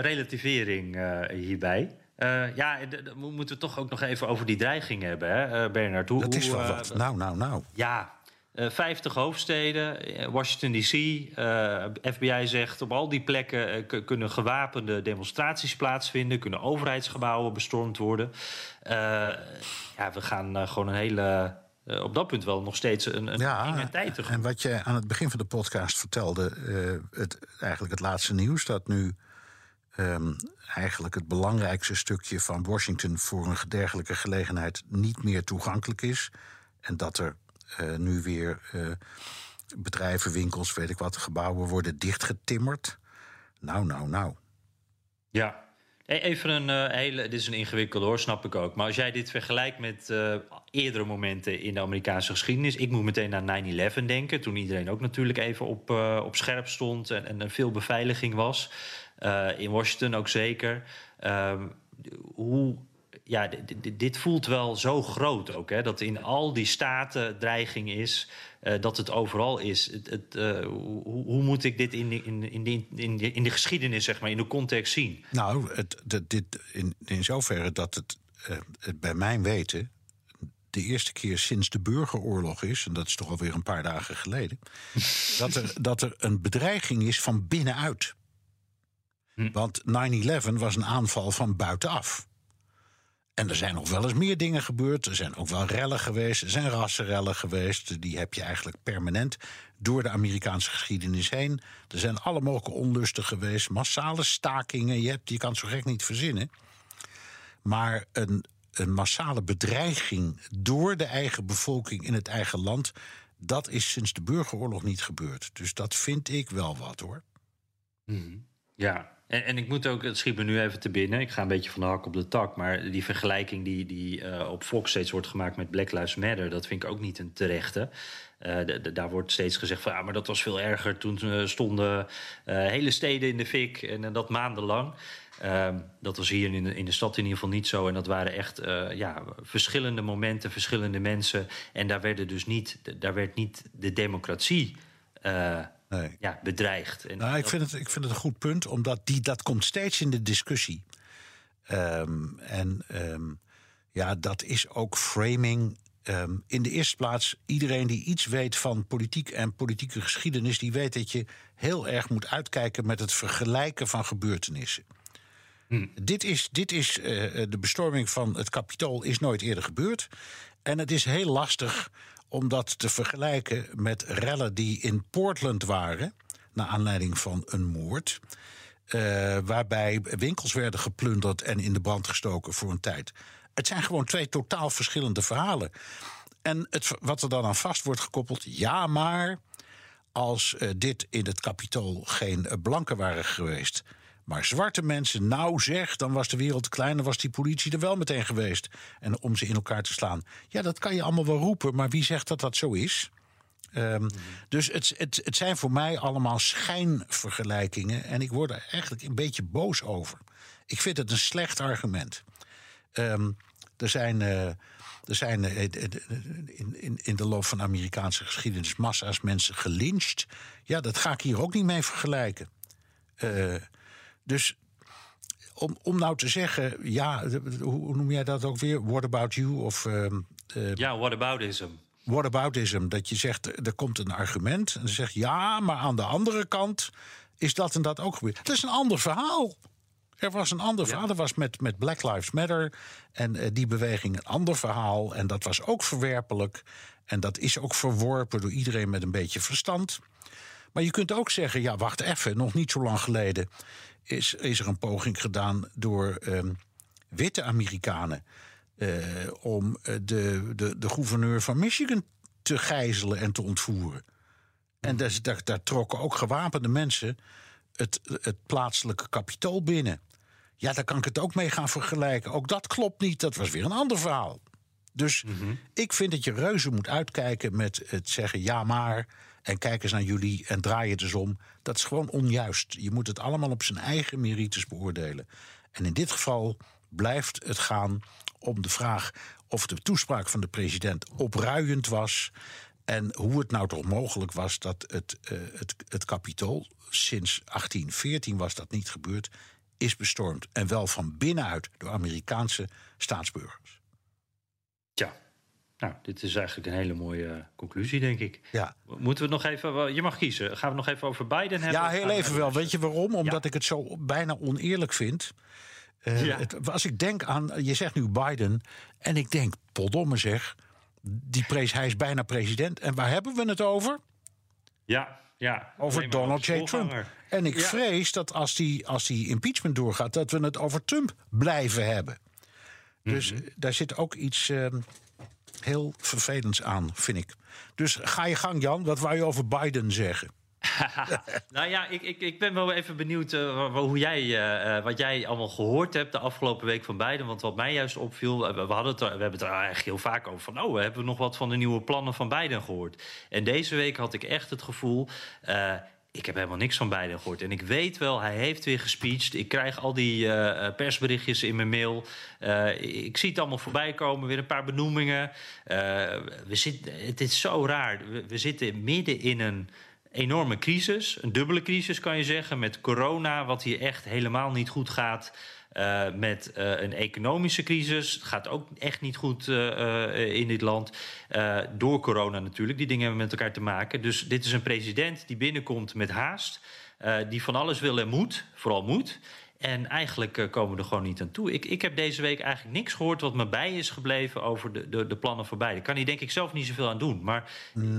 relativering hierbij. Uh, ja, dan moeten we toch ook nog even over die dreiging hebben, hè, uh, Bernard. Hoe, dat is wel uh, wat. Nou, nou, nou. Ja, 50 hoofdsteden, Washington DC, FBI zegt op al die plekken kunnen gewapende demonstraties plaatsvinden, kunnen overheidsgebouwen bestormd worden. ja, we gaan gewoon een hele uh, op dat punt wel nog steeds een, een ja, tijd En wat je aan het begin van de podcast vertelde, uh, het, eigenlijk het laatste nieuws, dat nu um, eigenlijk het belangrijkste stukje van Washington voor een dergelijke gelegenheid niet meer toegankelijk is. En dat er uh, nu weer bedrijven, winkels, weet ik wat, gebouwen worden dichtgetimmerd. Nou, nou, nou. Ja, E, even een uh, hele, dit is een ingewikkelde hoor, snap ik ook. Maar als jij dit vergelijkt met eerdere momenten in de Amerikaanse geschiedenis. Ik moet meteen naar 9-11 denken. Toen iedereen ook natuurlijk even op, op scherp stond en, en er veel beveiliging was. In Washington ook zeker. Ehm, hoe ja, dit voelt wel zo groot ook. Hè, dat in al die staten dreiging is. Uh, dat het overal is. Het, het, uh, hoe, hoe, moet ik dit in de, in, in, in, de, geschiedenis, zeg maar, in de context zien? Nou, het, dit, in, zoverre dat het, het bij mijn weten de eerste keer sinds de burgeroorlog is, en dat is toch alweer een paar dagen geleden, dat, er, dat er een bedreiging is van binnenuit. Hm. Want 9-11 was een aanval van buitenaf. En er zijn nog wel eens meer dingen gebeurd. Er zijn ook wel rellen geweest. Er zijn rassenrellen geweest. Die heb je eigenlijk permanent door de Amerikaanse geschiedenis heen. Er zijn alle mogelijke onlusten geweest. Massale stakingen. Je, hebt, je kan het zo gek niet verzinnen. Maar een, een massale bedreiging door de eigen bevolking in het eigen land. Dat is sinds de burgeroorlog niet gebeurd. Dus dat vind ik wel wat hoor. Mm Ja, en, en, ik moet ook, het schiet me nu even te binnen. Ik ga een beetje van de hak op de tak. Maar die vergelijking die, die uh, op Fox steeds wordt gemaakt met Black Lives Matter, dat vind ik ook niet een terechte. Uh, daar wordt steeds gezegd van ja, maar dat was veel erger. Toen uh, stonden hele steden in de fik en dat maandenlang. Ehm, dat was hier in de, in de stad in ieder geval niet zo. En dat waren echt ja, verschillende momenten, verschillende mensen. En daar, werden dus niet, daar werd niet de democratie nee. ja, bedreigd. En nou, ik, vind het, ik vind het een goed punt, omdat die, dat komt steeds in de discussie. Um, en um, ja, dat is ook framing. Um, in de eerste plaats, iedereen die iets weet van politiek en politieke geschiedenis, die weet dat je heel erg moet uitkijken met het vergelijken van gebeurtenissen. Hm. Dit is, dit is uh, de bestorming van het kapitool is nooit eerder gebeurd. En het is heel lastig om dat te vergelijken met rellen die in Portland waren, naar aanleiding van een moord. Uh, waarbij winkels werden geplunderd en in de brand gestoken voor een tijd. Het zijn gewoon twee totaal verschillende verhalen. En het, wat er dan aan vast wordt gekoppeld, ja, maar als uh, dit in het kapitool geen blanken waren geweest, maar zwarte mensen, nou zeg, dan was de wereld klein, dan was die politie er wel meteen geweest. En om ze in elkaar te slaan. Ja, dat kan je allemaal wel roepen, maar wie zegt dat dat zo is? Um, Dus het, het, het zijn voor mij allemaal schijnvergelijkingen. En ik word er eigenlijk een beetje boos over. Ik vind het een slecht argument. Um, er zijn. Uh, er zijn uh, in, in, in de loop van de Amerikaanse geschiedenis massa's mensen gelyncht. Ja, dat ga ik hier ook niet mee vergelijken. Uh, dus om, om nou te zeggen, ja, hoe noem jij dat ook weer? What about you? Of, uh, uh, ja, whataboutism. Whataboutism. Dat je zegt, er komt een argument. En dan zegt ja, maar aan de andere kant is dat en dat ook gebeurd. Dat is een ander verhaal. Er was een ander verhaal. Er was met, met Black Lives Matter en uh, die beweging een ander verhaal. En dat was ook verwerpelijk. En dat is ook verworpen door iedereen met een beetje verstand. Maar je kunt ook zeggen, ja, wacht even, nog niet zo lang geleden is, is er een poging gedaan door um, witte Amerikanen uh, om eh, de, de, de gouverneur van Michigan te gijzelen en te ontvoeren. En daar, daar, daar trokken ook gewapende mensen het, het plaatselijke kapitool binnen. Ja, daar kan ik het ook mee gaan vergelijken. Ook dat klopt niet, dat was weer een ander verhaal. Dus mm -hmm. ik vind dat je reuze moet uitkijken met het zeggen ja maar en kijk eens naar jullie en draai het eens om. Dat is gewoon onjuist. Je moet het allemaal op zijn eigen merites beoordelen. En in dit geval blijft het gaan om de vraag of de toespraak van de president opruiend was. En hoe het nou toch mogelijk was dat het, uh, het, het kapitool, sinds 1814 was dat niet gebeurd, is bestormd. En wel van binnenuit door Amerikaanse staatsburgers. Nou, dit is eigenlijk een hele mooie uh, conclusie, denk ik. Ja. Moeten we het nog even... Je mag kiezen. Gaan we nog even over Biden hebben? Ja, heel even wel. Weet je waarom? Omdat ja. ik het zo bijna oneerlijk vind. Uh, ja. het, als ik denk aan... Je zegt nu Biden. En ik denk, potdomme zeg... Die prees, hij is bijna president. En waar hebben we het over? Ja, ja. Over Donald J. Trump. En ik ja. vrees dat als die, als die impeachment doorgaat... dat we het over Trump blijven hebben. Dus mm -hmm. daar zit ook iets... Uh, heel vervelends aan, vind ik. Dus ga je gang, Jan. Wat wou je over Biden zeggen? nou ja, ik, ik, ik ben wel even benieuwd uh, hoe jij, uh, wat jij allemaal gehoord hebt de afgelopen week van Biden. Want wat mij juist opviel, we, hadden het we hebben het er eigenlijk heel vaak over van... oh, we hebben nog wat van de nieuwe plannen van Biden gehoord. En deze week had ik echt het gevoel... Ik heb helemaal niks van Biden gehoord. En ik weet wel, hij heeft weer gespeecht. Ik krijg al die uh, persberichtjes in mijn mail. Uh, ik zie het allemaal voorbij komen, weer een paar benoemingen. We zitten, het is zo raar. We, we, zitten midden in een enorme crisis. Een dubbele crisis kan je zeggen. Met corona, wat hier echt helemaal niet goed gaat. Uh, met uh, een economische crisis. Het gaat ook echt niet goed uh, in dit land. door corona natuurlijk. Die dingen hebben met elkaar te maken. Dus dit is een president die binnenkomt met haast. die van alles wil en moet. Vooral moet. En eigenlijk uh, komen we er gewoon niet aan toe. Ik, ik heb deze week eigenlijk niks gehoord wat me bij is gebleven over de, de, de plannen voor beide. Kan hier denk ik zelf niet zoveel aan doen. Maar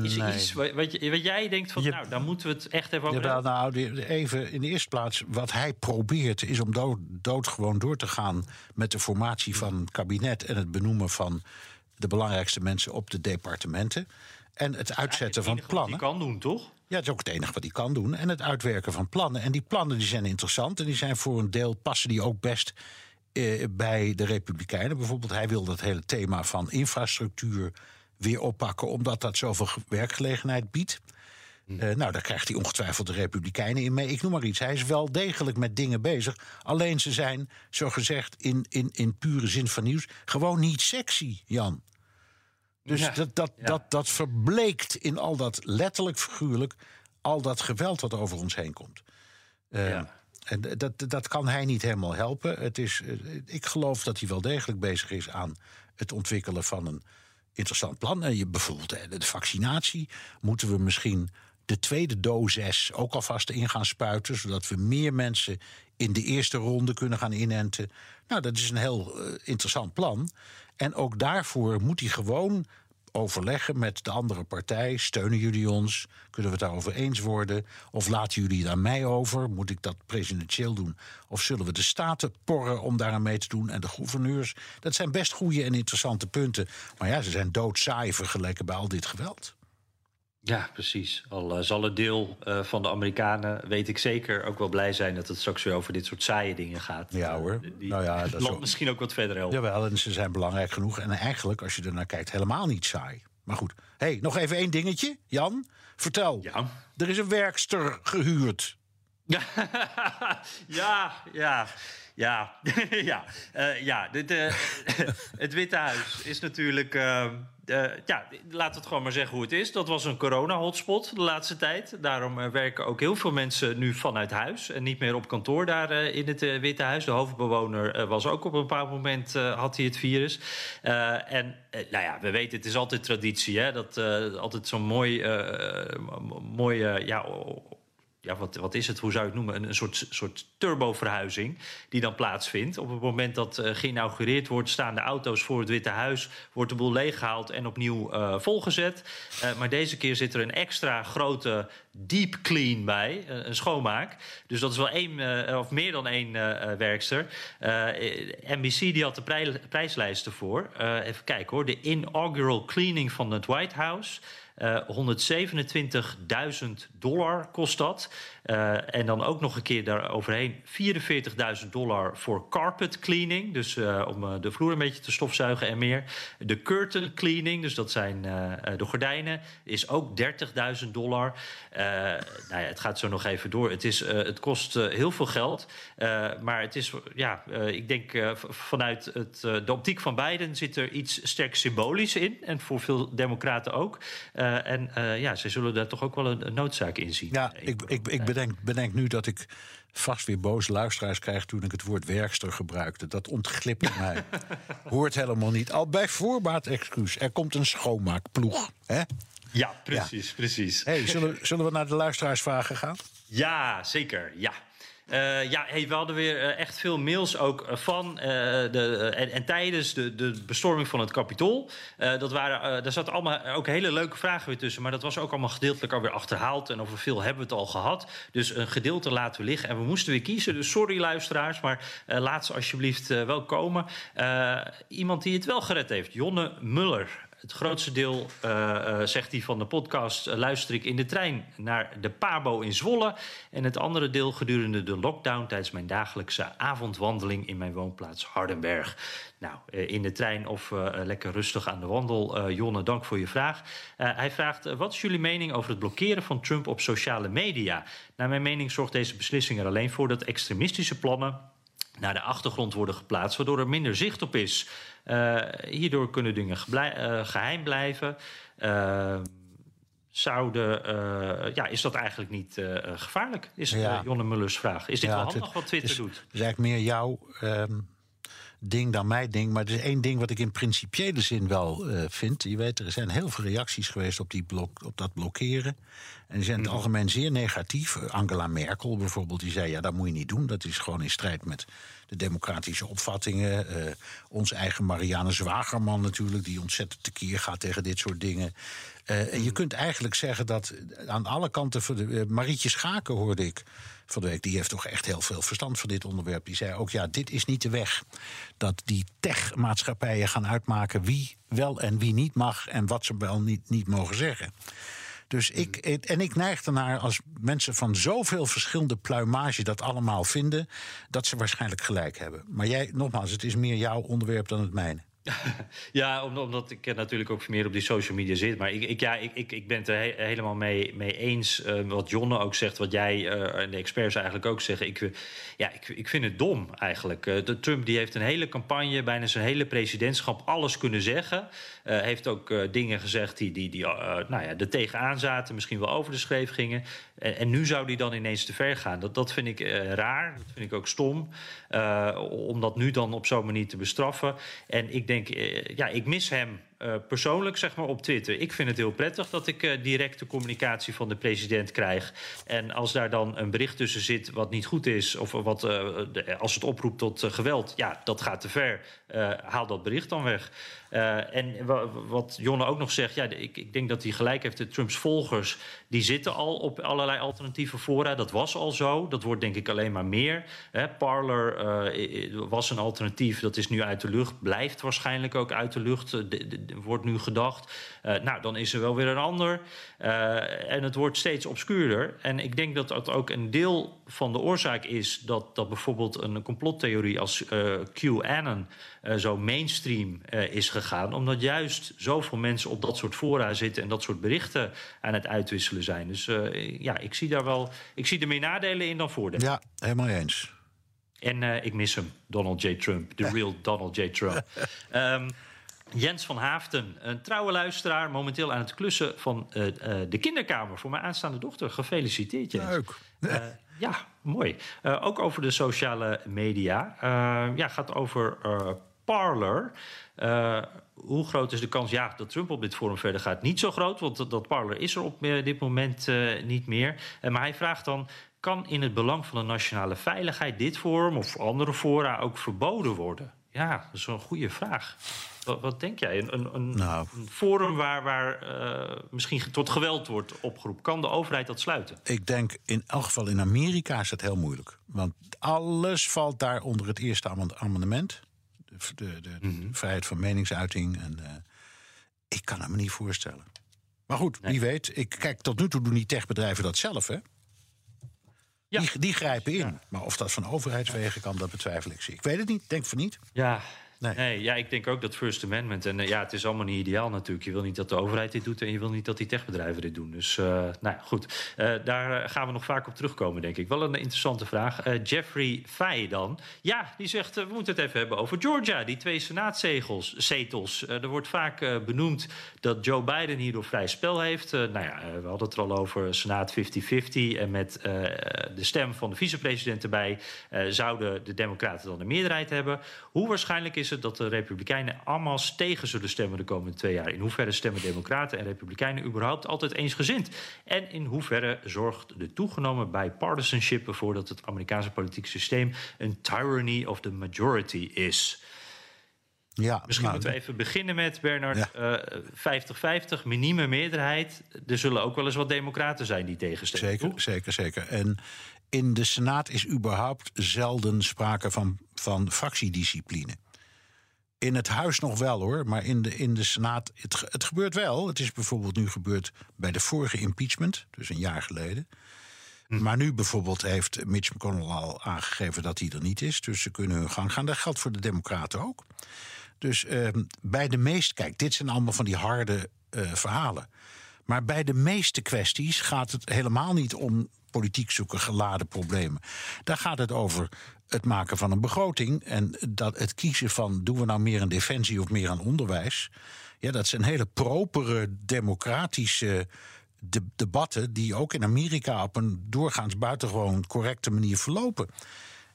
is er Nee. iets wat, wat, jij denkt van, Je- nou, daar moeten we het echt even over hebben? nou, even in de eerste plaats, wat hij probeert is om dood, doodgewoon door te gaan met de formatie van een kabinet en het benoemen van de belangrijkste mensen op de departementen. En het uitzetten van plannen. kan doen, toch? Ja, dat is ook het enige wat hij kan doen. En het uitwerken van plannen. En die plannen die zijn interessant. En die zijn voor een deel passen die ook best eh, bij de Republikeinen. Bijvoorbeeld, hij wil dat hele thema van infrastructuur weer oppakken, omdat dat zoveel ge- werkgelegenheid biedt. Eh, nou, daar krijgt hij ongetwijfeld de Republikeinen in mee. Ik noem maar iets. Hij is wel degelijk met dingen bezig. Alleen ze zijn, zo gezegd, in, in, in pure zin van nieuws, gewoon niet sexy, Jan. Dus Ja, dat, dat, dat, dat verbleekt in al dat letterlijk figuurlijk, al dat geweld wat over ons heen komt. Eh, En dat, dat kan hij niet helemaal helpen. Het is, eh, ik geloof dat hij wel degelijk bezig is aan het ontwikkelen van een interessant plan. En je, bijvoorbeeld eh, de vaccinatie. Moeten we misschien de tweede dosis ook alvast in gaan spuiten, zodat we meer mensen in de eerste ronde kunnen gaan inenten. Nou, dat is een heel eh, interessant plan. En ook daarvoor moet hij gewoon overleggen met de andere partij. Steunen jullie ons? Kunnen we het daarover eens worden? Of laten jullie het aan mij over? Moet ik dat presidentieel doen? Of zullen we de staten porren om daaraan mee te doen? En de gouverneurs? Dat zijn best goede en interessante punten. Maar ja, ze zijn doodsaai vergeleken bij al dit geweld. Ja, precies. Al eh, zal een deel eh, van de Amerikanen, weet ik zeker, ook wel blij zijn dat het straks weer over dit soort saaie dingen gaat. Ja hoor. Die nou ja, dat ook- misschien ook wat verder helpen. Jawel, en ze zijn belangrijk genoeg. En eigenlijk, als je er naar kijkt, helemaal niet saai. Maar goed. hey, nog even één dingetje. Jan, vertel. Ja. Er is een werkster gehuurd. ja, ja, ja, ja. Eh, ja dit, eh, het Witte Huis is natuurlijk... eh, ja, we het gewoon maar zeggen hoe het is. Dat was een corona-hotspot de laatste tijd. Daarom eh, werken ook heel veel mensen nu vanuit huis... en niet meer op kantoor daar eh, in het Witte Huis. De hoofdbewoner was ook op een bepaald moment... had hij het virus. En nou ja, we weten, het is altijd traditie... Hè, dat altijd zo'n mooi... mooi ja, ja, wat, wat is het? Hoe zou je het noemen? Een, een soort, soort turboverhuizing die dan plaatsvindt. Op het moment dat eh, geïnaugureerd wordt, staan de auto's voor het Witte Huis, wordt de boel leeggehaald en opnieuw eh, volgezet. Eh, maar deze keer zit er een extra grote deep clean bij, eh, een schoonmaak. Dus dat is wel één, eh, of meer dan één eh, werkster. NBC die had de prij- prijslijsten voor. Even kijken hoor. De inaugural cleaning van het White House. Eh, 127.000 dollar kost dat. En dan ook nog een keer daaroverheen 44.000 dollar voor carpet cleaning. Dus om de vloer een beetje te stofzuigen en meer. De curtain cleaning, dus dat zijn de gordijnen, is ook 30.000 dollar. Eh, nou ja, het gaat zo nog even door. Het, is, het kost heel veel geld. maar het is, ja, ik denk vanuit het, de optiek van Biden zit er iets sterk symbolisch in. En voor veel democraten ook. en ja, ze zullen daar toch ook wel een, noodzaak in zien. Ja, ik, ik, ik bedenk, bedenk nu dat ik vast weer boze luisteraars krijg toen ik het woord werkster gebruikte. Dat ontglipte mij. Hoort helemaal niet. Al bij voorbaat excuus. Er komt een schoonmaakploeg. Hè? Ja, precies, precies. Hey, zullen, zullen we naar de luisteraarsvragen gaan? Ja, zeker. Ja. Uh, ja, hey, we hadden weer uh, echt veel mails ook uh, van de, en, en, tijdens de, de bestorming van het Capitool. dat waren, daar zaten allemaal ook hele leuke vragen weer tussen. Maar dat was ook allemaal gedeeltelijk alweer achterhaald. En over veel hebben we het al gehad. Dus een gedeelte laten we liggen. En we moesten weer kiezen. Dus sorry luisteraars, maar laat ze alsjeblieft wel komen. iemand die het wel gered heeft, Jonne Muller. Het grootste deel, uh, zegt hij van de podcast, uh, luister ik in de trein naar de Pabo in Zwolle. En het andere deel gedurende de lockdown tijdens mijn dagelijkse avondwandeling in mijn woonplaats Hardenberg. Nou, in de trein of lekker rustig aan de wandel. Jonne, dank voor je vraag. hij vraagt, wat is jullie mening over het blokkeren van Trump op sociale media? Naar mijn mening zorgt deze beslissing er alleen voor dat extremistische plannen naar de achtergrond worden geplaatst, waardoor er minder zicht op is. Uh, hierdoor kunnen dingen uh, geheim blijven. Uh, zouden, ja, is dat eigenlijk niet gevaarlijk? Is ja. Jonne Mullers vraag. Is dit ja, wel handig wat Twitter het, doet? Het is eigenlijk meer jouw ehm, ding dan mijn ding. Maar er is één ding wat ik in principiële zin wel vind. Je weet, er zijn heel veel reacties geweest op, die blok, op dat blokkeren. En die zijn in het mhm. algemeen zeer negatief. Angela Merkel bijvoorbeeld, die zei: ja, dat moet je niet doen. Dat is gewoon in strijd met de democratische opvattingen. Uh, onze eigen Marianne Zwagerman natuurlijk, die ontzettend tekeer gaat tegen dit soort dingen. Uh, en je mhm. kunt eigenlijk zeggen dat aan alle kanten. Voor de, uh, Marietje Schaken hoorde ik van de week. Die heeft toch echt heel veel verstand van dit onderwerp. Die zei ook: ja, dit is niet de weg. Dat die tech-maatschappijen gaan uitmaken wie wel en wie niet mag. en wat ze wel niet, niet mogen zeggen. Dus ik, en ik neig ernaar als mensen van zoveel verschillende pluimage dat allemaal vinden, dat ze waarschijnlijk gelijk hebben. Maar jij, nogmaals, het is meer jouw onderwerp dan het mijne. Ja, omdat ik natuurlijk ook meer op die social media zit. Maar ik, ik ja, ik, ik, ben het er helemaal mee, mee eens. Uh, wat Jonne ook zegt, wat jij uh, en de experts eigenlijk ook zeggen. Ik, ja, ik, ik vind het dom eigenlijk. Uh, de Trump die heeft een hele campagne, bijna zijn hele presidentschap, alles kunnen zeggen. heeft ook dingen gezegd die, die, die nou ja, er tegenaan zaten, misschien wel over de schreef gingen. En, nu zou die dan ineens te ver gaan. Dat, dat vind ik raar, dat vind ik ook stom. om dat nu dan op zo'n manier te bestraffen. En ik denk eh, ja, ik mis hem persoonlijk zeg maar, op Twitter. Ik vind het heel prettig dat ik uh, directe communicatie van de president krijg. En als daar dan een bericht tussen zit wat niet goed is, of wat, de, als het oproept tot geweld, ja, dat gaat te ver. Haal dat bericht dan weg. en wat Jonne ook nog zegt, ja, ik, ik, denk dat hij gelijk heeft. De Trumps volgers die zitten al op allerlei alternatieve fora. Dat was al zo. Dat wordt denk ik alleen maar meer. Hè, Parler was een alternatief. Dat is nu uit de lucht. Blijft waarschijnlijk ook uit de lucht. Wordt nu gedacht. Uh, nou, dan is er wel weer een ander. Uh, en het wordt steeds obscuurder. En ik denk dat dat ook een deel van de oorzaak is dat, dat bijvoorbeeld een complottheorie als uh, QAnon zo mainstream is gegaan. Omdat juist zoveel mensen op dat soort fora zitten en dat soort berichten aan het uitwisselen zijn. Dus ja, ik zie daar wel. Ik zie er meer nadelen in dan voordelen. Ja, helemaal eens. En ik mis hem, Donald J. Trump, de real Donald J. Trump. um, Jens van Haafden, een trouwe luisteraar, momenteel aan het klussen van uh, uh, de kinderkamer voor mijn aanstaande dochter. Gefeliciteerd, Jens. Leuk. Uh, ja, mooi. ook over de sociale media. ja, gaat over Parler. hoe groot is de kans ja, dat Trump op dit forum verder gaat? Niet zo groot, want dat Parler is er op dit moment niet meer. maar hij vraagt dan: kan in het belang van de nationale veiligheid dit forum of andere fora ook verboden worden? Ja, dat is een goede vraag. Wat, wat denk jij? Een, een, nou. een forum waar, waar uh, misschien tot geweld wordt opgeroepen. Kan de overheid dat sluiten? Ik denk in elk geval in Amerika is dat heel moeilijk. Want alles valt daar onder het eerste amendement. De, de, de mm -hmm. vrijheid van meningsuiting. En, uh, ik kan het me niet voorstellen. Maar goed, nee. wie weet. Ik, kijk, tot nu toe doen die techbedrijven dat zelf, hè? Die, die, grijpen in. Ja. Maar of dat van overheidswegen kan, dat betwijfel ik. Ik weet het niet, denk van niet. Ja, Nee. ja, ik denk ook dat First Amendment. En uh, ja, het is allemaal niet ideaal natuurlijk. Je wil niet dat de overheid dit doet en je wil niet dat die techbedrijven dit doen. Dus uh, nou ja, goed. Uh, daar gaan we nog vaak op terugkomen, denk ik. Wel een interessante vraag. Jeffrey Fay dan. Ja, die zegt: we moeten het even hebben over Georgia. Die twee senaatzetels. er wordt vaak benoemd dat Joe Biden hierdoor vrij spel heeft. nou ja, we hadden het er al over Senaat 50-50. En met de stem van de vicepresident erbij zouden de Democraten dan de meerderheid hebben. Hoe waarschijnlijk is het dat de Republikeinen allemaal tegen zullen stemmen de komende twee jaar? In hoeverre stemmen Democraten en Republikeinen überhaupt altijd eensgezind? En in hoeverre zorgt de toegenomen bipartisanship ervoor dat het Amerikaanse politieke systeem een tyranny of the majority is? Ja, Misschien nou, moeten we even beginnen met, Bernard, 50-50, minieme meerderheid. Er zullen ook wel eens wat democraten zijn die tegenstemmen. Zeker, zeker, zeker. En in de Senaat is überhaupt zelden sprake van, van fractiediscipline. In het huis nog wel hoor, maar in de, in de Senaat. Het, het gebeurt wel. Het is bijvoorbeeld nu gebeurd bij de vorige impeachment, dus een jaar geleden. Maar nu bijvoorbeeld heeft Mitch McConnell al aangegeven dat hij er niet is. Dus ze kunnen hun gang gaan. Dat geldt voor de Democraten ook. Dus uh, bij de meeste. Kijk, dit zijn allemaal van die harde uh, verhalen. Maar bij de meeste kwesties gaat het helemaal niet om politiek zoeken geladen problemen. Daar gaat het over het maken van een begroting en dat het kiezen van doen we nou meer aan defensie of meer aan onderwijs. Ja, dat zijn hele propere democratische de debatten die ook in Amerika op een doorgaans buitengewoon correcte manier verlopen.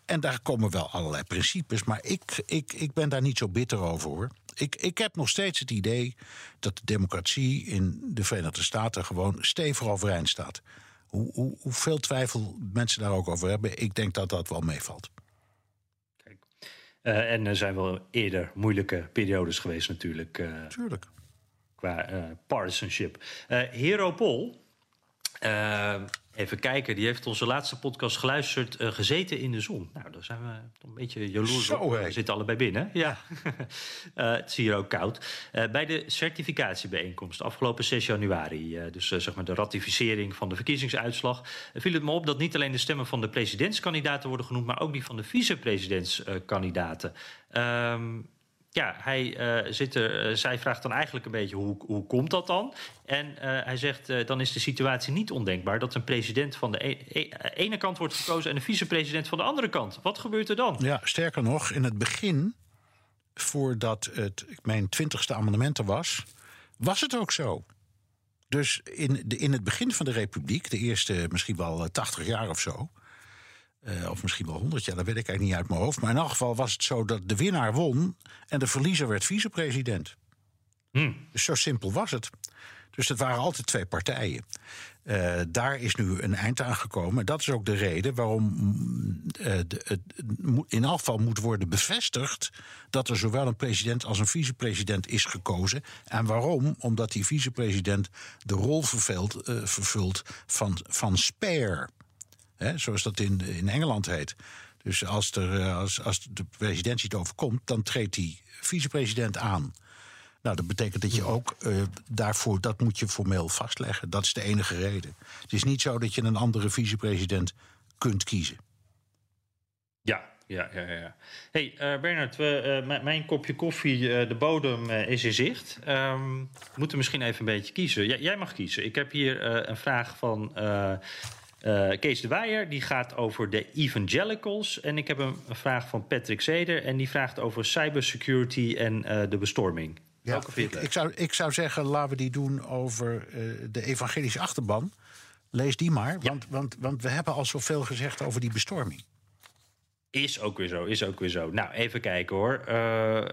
En daar komen wel allerlei principes, maar ik, ik, ik ben daar niet zo bitter over hoor. Ik, ik heb nog steeds het idee dat de democratie in de Verenigde Staten gewoon stevig overeind staat. Hoe, hoe, hoeveel twijfel mensen daar ook over hebben, ik denk dat dat wel meevalt. Kijk. Uh, en er zijn wel eerder moeilijke periodes geweest natuurlijk. Uh, Tuurlijk. Qua uh, partisanship. Hero Pol, even kijken, die heeft onze laatste podcast geluisterd, gezeten in de zon. Nou, daar zijn we een beetje jaloers Zo, op. We zitten allebei binnen. Ja, het is hier ook koud. bij de certificatiebijeenkomst afgelopen 6 januari, dus zeg maar de ratificering van de verkiezingsuitslag, viel het me op dat niet alleen de stemmen van de presidentskandidaten worden genoemd, maar ook die van de vicepresidentskandidaten. Um, ja, hij, uh, zit er, uh, zij vraagt dan eigenlijk een beetje hoe, hoe komt dat dan? En uh, hij zegt, dan is de situatie niet ondenkbaar... dat een president van de e e ene kant wordt gekozen... en een vicepresident van de andere kant. Wat gebeurt er dan? Ja, sterker nog, in het begin, voordat het, mijn twintigste amendement er was... was het ook zo. Dus in, de, in het begin van de republiek, de eerste misschien wel 80 jaar of zo... Uh, of misschien wel 100 jaar, dat weet ik eigenlijk niet uit mijn hoofd. Maar in elk geval was het zo dat de winnaar won en de verliezer werd vicepresident. Hmm. Dus zo simpel was het. Dus het waren altijd twee partijen. Uh, daar is nu een eind aan gekomen. Dat is ook de reden waarom uh, de, het in elk geval moet worden bevestigd dat er zowel een president als een vicepresident is gekozen. En waarom? Omdat die vicepresident de rol vervult, uh, vervult van, van spare. Hè, zoals dat in, in Engeland heet. Dus als, er, als, als de presidentie het overkomt, dan treedt die vicepresident aan. Nou, dat betekent dat je ook uh, daarvoor, dat moet je formeel vastleggen. Dat is de enige reden. Het is niet zo dat je een andere vicepresident kunt kiezen. Ja, ja, ja, ja. Hey, uh, Bernard, we, mijn kopje koffie, de bodem is in zicht. Um, we moeten misschien even een beetje kiezen. Jij mag kiezen. Ik heb hier een vraag van uh, Kees de Weijer. Die gaat over de evangelicals. En ik heb een, vraag van Patrick Zeder. En die vraagt over cybersecurity en de bestorming. Ja, ik, ik, zou, ik zou zeggen, laten we die doen over de evangelische achterban. Lees die maar, ja. want, want, want we hebben al zoveel gezegd over die bestorming. Is ook weer zo, is ook weer zo. Nou, even kijken hoor. Uh,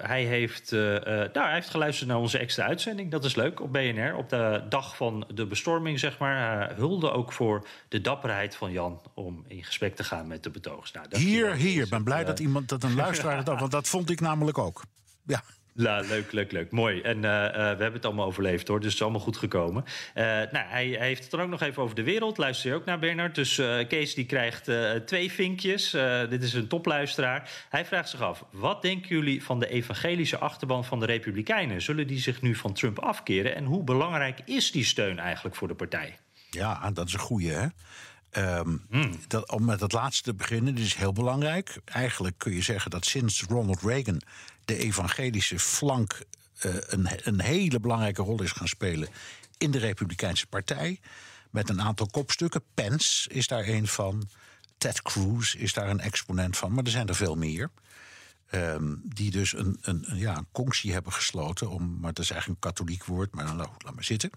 hij, heeft, uh, uh, nou, hij heeft geluisterd naar onze extra uitzending. Dat is leuk, op BNR. Op de dag van de bestorming, zeg maar. Hulde ook voor de dapperheid van Jan... om in gesprek te gaan met de betogers. Nou, hier, hier. Ik ben blij dat iemand, dat een luisteraar dat... want dat vond ik namelijk ook. Ja. Ja, leuk, leuk, leuk. Mooi. En uh, uh, we hebben het allemaal overleefd hoor, dus het is allemaal goed gekomen. Uh, nou, hij, hij, heeft het dan ook nog even over de wereld. Luister je ook naar Bernard. Dus Kees die krijgt twee vinkjes. dit is een topluisteraar. Hij vraagt zich af, wat denken jullie van de evangelische achterban van de Republikeinen? Zullen die zich nu van Trump afkeren? En hoe belangrijk is die steun eigenlijk voor de partij? Ja, dat is een goeie hè. Um, hmm. dat, om met het laatste te beginnen, dit is heel belangrijk. Eigenlijk kun je zeggen dat sinds Ronald Reagan de evangelische flank eh, een, een hele belangrijke rol is gaan spelen in de Republikeinse Partij. Met een aantal kopstukken. Pence is daar een van. Ted Cruz is daar een exponent van. Maar er zijn er veel meer. Ehm, die dus een, een, ja, een conctie hebben gesloten. Om, maar dat is eigenlijk een katholiek woord, maar nou, laat maar zitten.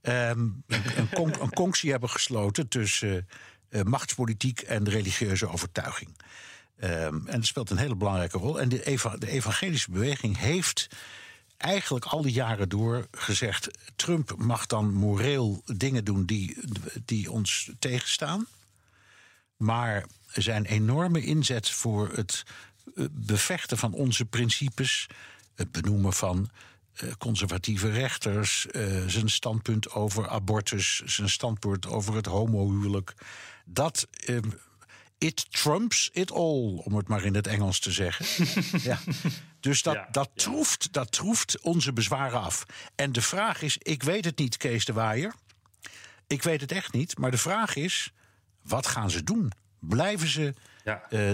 Ehm, een, een, con, een conctie hebben gesloten tussen uh, machtspolitiek en religieuze overtuiging. Um, en dat speelt een hele belangrijke rol. En de, eva de evangelische beweging heeft eigenlijk al die jaren door gezegd: Trump mag dan moreel dingen doen die, die ons tegenstaan. Maar zijn enorme inzet voor het eh, bevechten van onze principes, het benoemen van eh, conservatieve rechters, uh, zijn standpunt over abortus, zijn standpunt over het homohuwelijk. Dat uh, it trumps it all, om het maar in het Engels te zeggen. ja. Dus dat, dat, troeft, dat troeft onze bezwaren af. En de vraag is, ik weet het niet, Kees de Waaier. Ik weet het echt niet, maar de vraag is, wat gaan ze doen? Blijven ze ja. uh,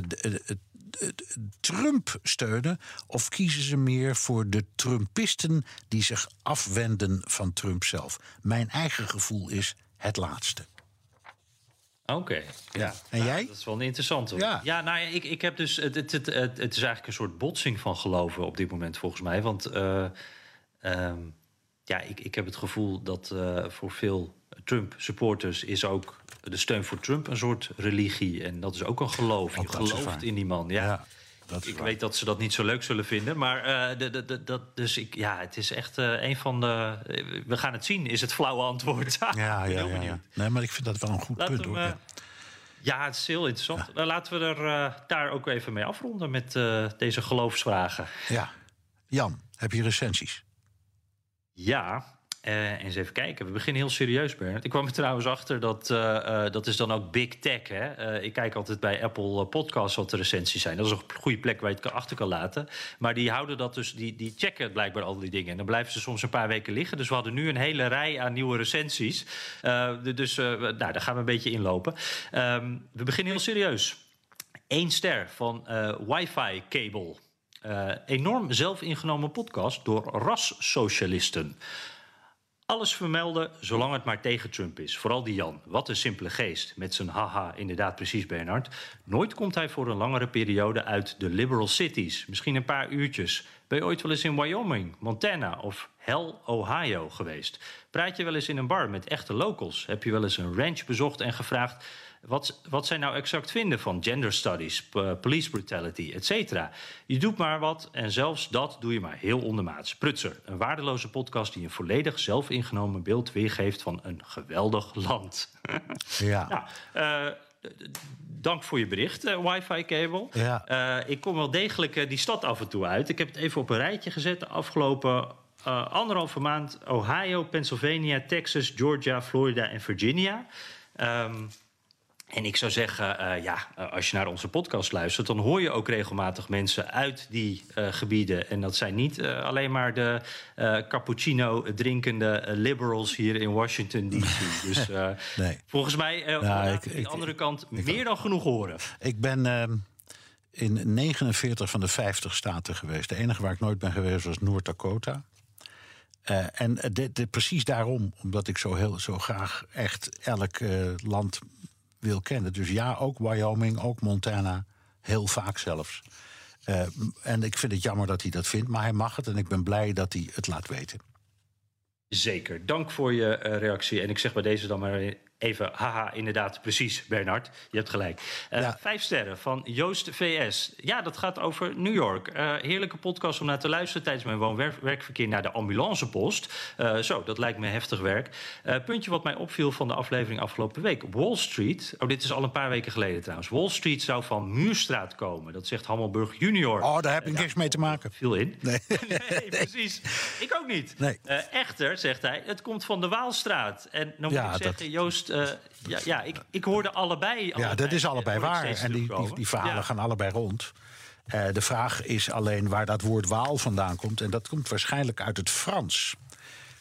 Trump steunen? Of kiezen ze meer voor de Trumpisten die zich afwenden van Trump zelf? Mijn eigen gevoel is het laatste. Oké, ja. En jij? Dat is wel een interessante. Ja, ja nou ja, ik, ik heb dus. Het, het, het, het, is eigenlijk een soort botsing van geloven op dit moment, volgens mij. Want uh, um, ja, ik, ik heb het gevoel dat uh, voor veel Trump-supporters is ook de steun voor Trump een soort religie. En dat is ook een geloof. Je gelooft in die man. Ja. ja dat ik waar. weet dat ze dat niet zo leuk zullen vinden. Maar uh, de, de, de, dat, dus ik, ja, het is echt uh, een van de. We gaan het zien, is het flauwe antwoord. ja, ja, ja, ja, Nee, maar ik vind dat wel een goed Laat punt hem, hoor. Ja. ja. het is heel interessant. Ja. Laten we er daar ook even mee afronden met deze geloofsvragen. Ja. Jan, heb je recensies? Ja, uh, eens even kijken. We beginnen heel serieus, Bernard. Ik kwam er trouwens achter dat uh, uh, dat is dan ook big tech. Hè? ik kijk altijd bij Apple Podcasts wat de recensies zijn. Dat is een goede plek waar je het achter kan laten. Maar die houden dat dus, die, die checken blijkbaar al die dingen. En dan blijven ze soms een paar weken liggen. Dus we hadden nu een hele rij aan nieuwe recensies. dus nou, daar gaan we een beetje inlopen. Um, we beginnen heel serieus. Eén ster van Wi-Fi Cable. enorm zelfingenomen podcast door rassocialisten. Alles vermelden zolang het maar tegen Trump is. Vooral die Jan. Wat een simpele geest. Met zijn haha, inderdaad precies Bernard. Nooit komt hij voor een langere periode uit de liberal cities. Misschien een paar uurtjes. Ben je ooit wel eens in Wyoming, Montana of Hell, Ohio geweest? Praat je wel eens in een bar met echte locals? Heb je wel eens een ranch bezocht en gevraagd wat, wat zij nou exact vinden van gender studies, police brutality, et cetera. Je doet maar wat en zelfs dat doe je maar heel ondermaats. Prutser, een waardeloze podcast die een volledig zelfingenomen beeld weergeeft van een geweldig land. Ja. nou, uh, dank voor je bericht, uh, Wi-Fi Cable. Ja. Uh, ik kom wel degelijk die stad af en toe uit. Ik heb het even op een rijtje gezet de afgelopen anderhalve maand. Ohio, Pennsylvania, Texas, Georgia, Florida en Virginia. Um, en ik zou zeggen, uh, ja, als je naar onze podcast luistert, dan hoor je ook regelmatig mensen uit die uh, gebieden. En dat zijn niet uh, alleen maar de cappuccino drinkende liberals hier in Washington D.C. Dus nee. volgens mij, nou, aan de andere kant, ik, meer dan genoeg horen. Ik ben ehm, in 49 van de 50 staten geweest. De enige waar ik nooit ben geweest was Noord-Dakota. en precies daarom, omdat ik zo, heel, zo graag echt elk land wil kennen. Dus ja, ook Wyoming, ook Montana, heel vaak zelfs. Uh, en ik vind het jammer dat hij dat vindt, maar hij mag het en ik ben blij dat hij het laat weten. Zeker, dank voor je uh, reactie. En ik zeg bij deze dan maar Even, haha, inderdaad, precies, Bernard. Je hebt gelijk. Uh, ja. Vijf sterren van Joost VS. Ja, dat gaat over New York. Uh, heerlijke podcast om naar te luisteren tijdens mijn woon-werkverkeer naar de ambulancepost. Uh, zo, dat lijkt me heftig werk. puntje wat mij opviel van de aflevering afgelopen week. Wall Street, oh, dit is al een paar weken geleden trouwens. Wall Street zou van Muurstraat komen. Dat zegt Hammelburg junior. Oh, daar heb ik niks mee te maken. Viel in. Nee, nee precies. Ik ook niet. Nee. echter, zegt hij, het komt van de Waalstraat. En dan moet ja, ik zeggen, dat... Joost uh, ja, ja ik, ik hoorde allebei. Ja, allebei, dat is allebei waar. En die, die, die verhalen ja. gaan allebei rond. Uh, de vraag is alleen waar dat woord Waal vandaan komt. En dat komt waarschijnlijk uit het Frans.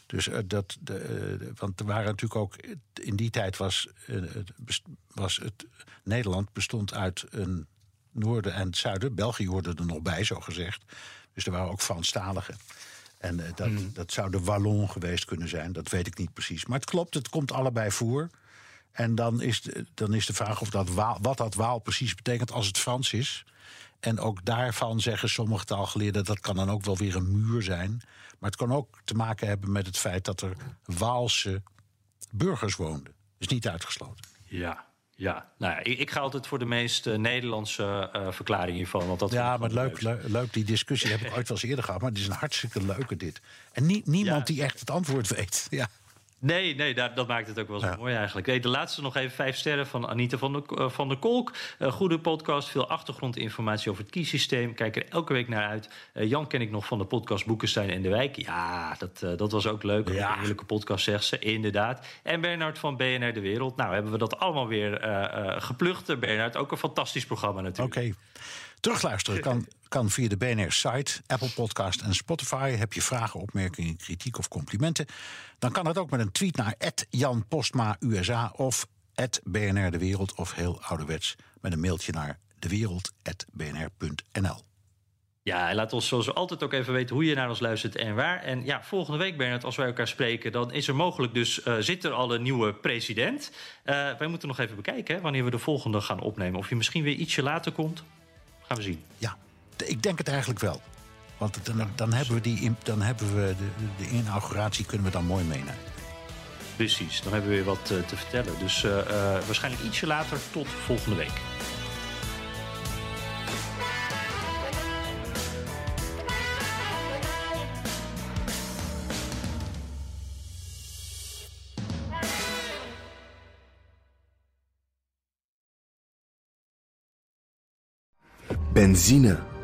Dus uh, dat, de, want er waren natuurlijk ook. In die tijd was, was het. Nederland bestond uit een noorden en het zuiden. België hoorde er nog bij, zo gezegd. Dus er waren ook Franstaligen. En eh, dat, dat zou de Wallon geweest kunnen zijn. Dat weet ik niet precies. Maar het klopt, het komt allebei voor. En dan is de, dan is de vraag of dat waal, wat dat waal precies betekent als het Frans is. En ook daarvan zeggen sommige taalgeleerden... dat kan dan ook wel weer een muur zijn. Maar het kan ook te maken hebben met het feit... dat er Waalse burgers woonden. is niet uitgesloten. Ja, ja. Nou ja, ik, ik ga altijd voor de meest eh, Nederlandse eh, verklaring hiervan. Want dat Ja, maar leuk, leuk, leuk, die discussie heb ik ooit wel eens eerder gehad. Maar het is een hartstikke leuke dit. En nie- niemand die echt het antwoord weet. Ja. Nee, nee dat, dat maakt het ook wel zo mooi eigenlijk. Nee, de laatste nog even vijf sterren van Anita van der, eh, van der Kolk. Eh, goede podcast, veel achtergrondinformatie over het kiesysteem. Kijk er elke week naar uit. Eh, Jan ken ik nog van de podcast Boekenstein in de Wijk. Ja, dat, dat was ook leuk. Een heerlijke podcast, zegt ze, inderdaad. En Bernard van BNR De Wereld. Nou, hebben we dat allemaal weer geplucht. Bernard, ook een fantastisch programma natuurlijk. Oké. Terugluisteren kan, kan via de BNR-site, Apple Podcast en Spotify. Heb je vragen, opmerkingen, kritiek of complimenten? Dan kan dat ook met een tweet naar Jan Postma USA of BNR De Wereld of heel ouderwets met een mailtje naar dewereld.bnr.nl. Ja, en laat ons zoals altijd ook even weten hoe je naar ons luistert en waar. En ja, volgende week, Bernard, als wij elkaar spreken... dan is er mogelijk dus, eh, zit er al een nieuwe president. Eh, wij moeten nog even bekijken hè, wanneer we de volgende gaan opnemen. Of je misschien weer ietsje later komt. Gaan we zien. Ja, ik denk het eigenlijk wel. Want dan, dan hebben we, die, dan hebben we de, de inauguratie kunnen we dan mooi meenemen. Precies, dan hebben we weer wat eh, te vertellen. Dus eh, eh, waarschijnlijk ietsje later tot volgende week. Benzine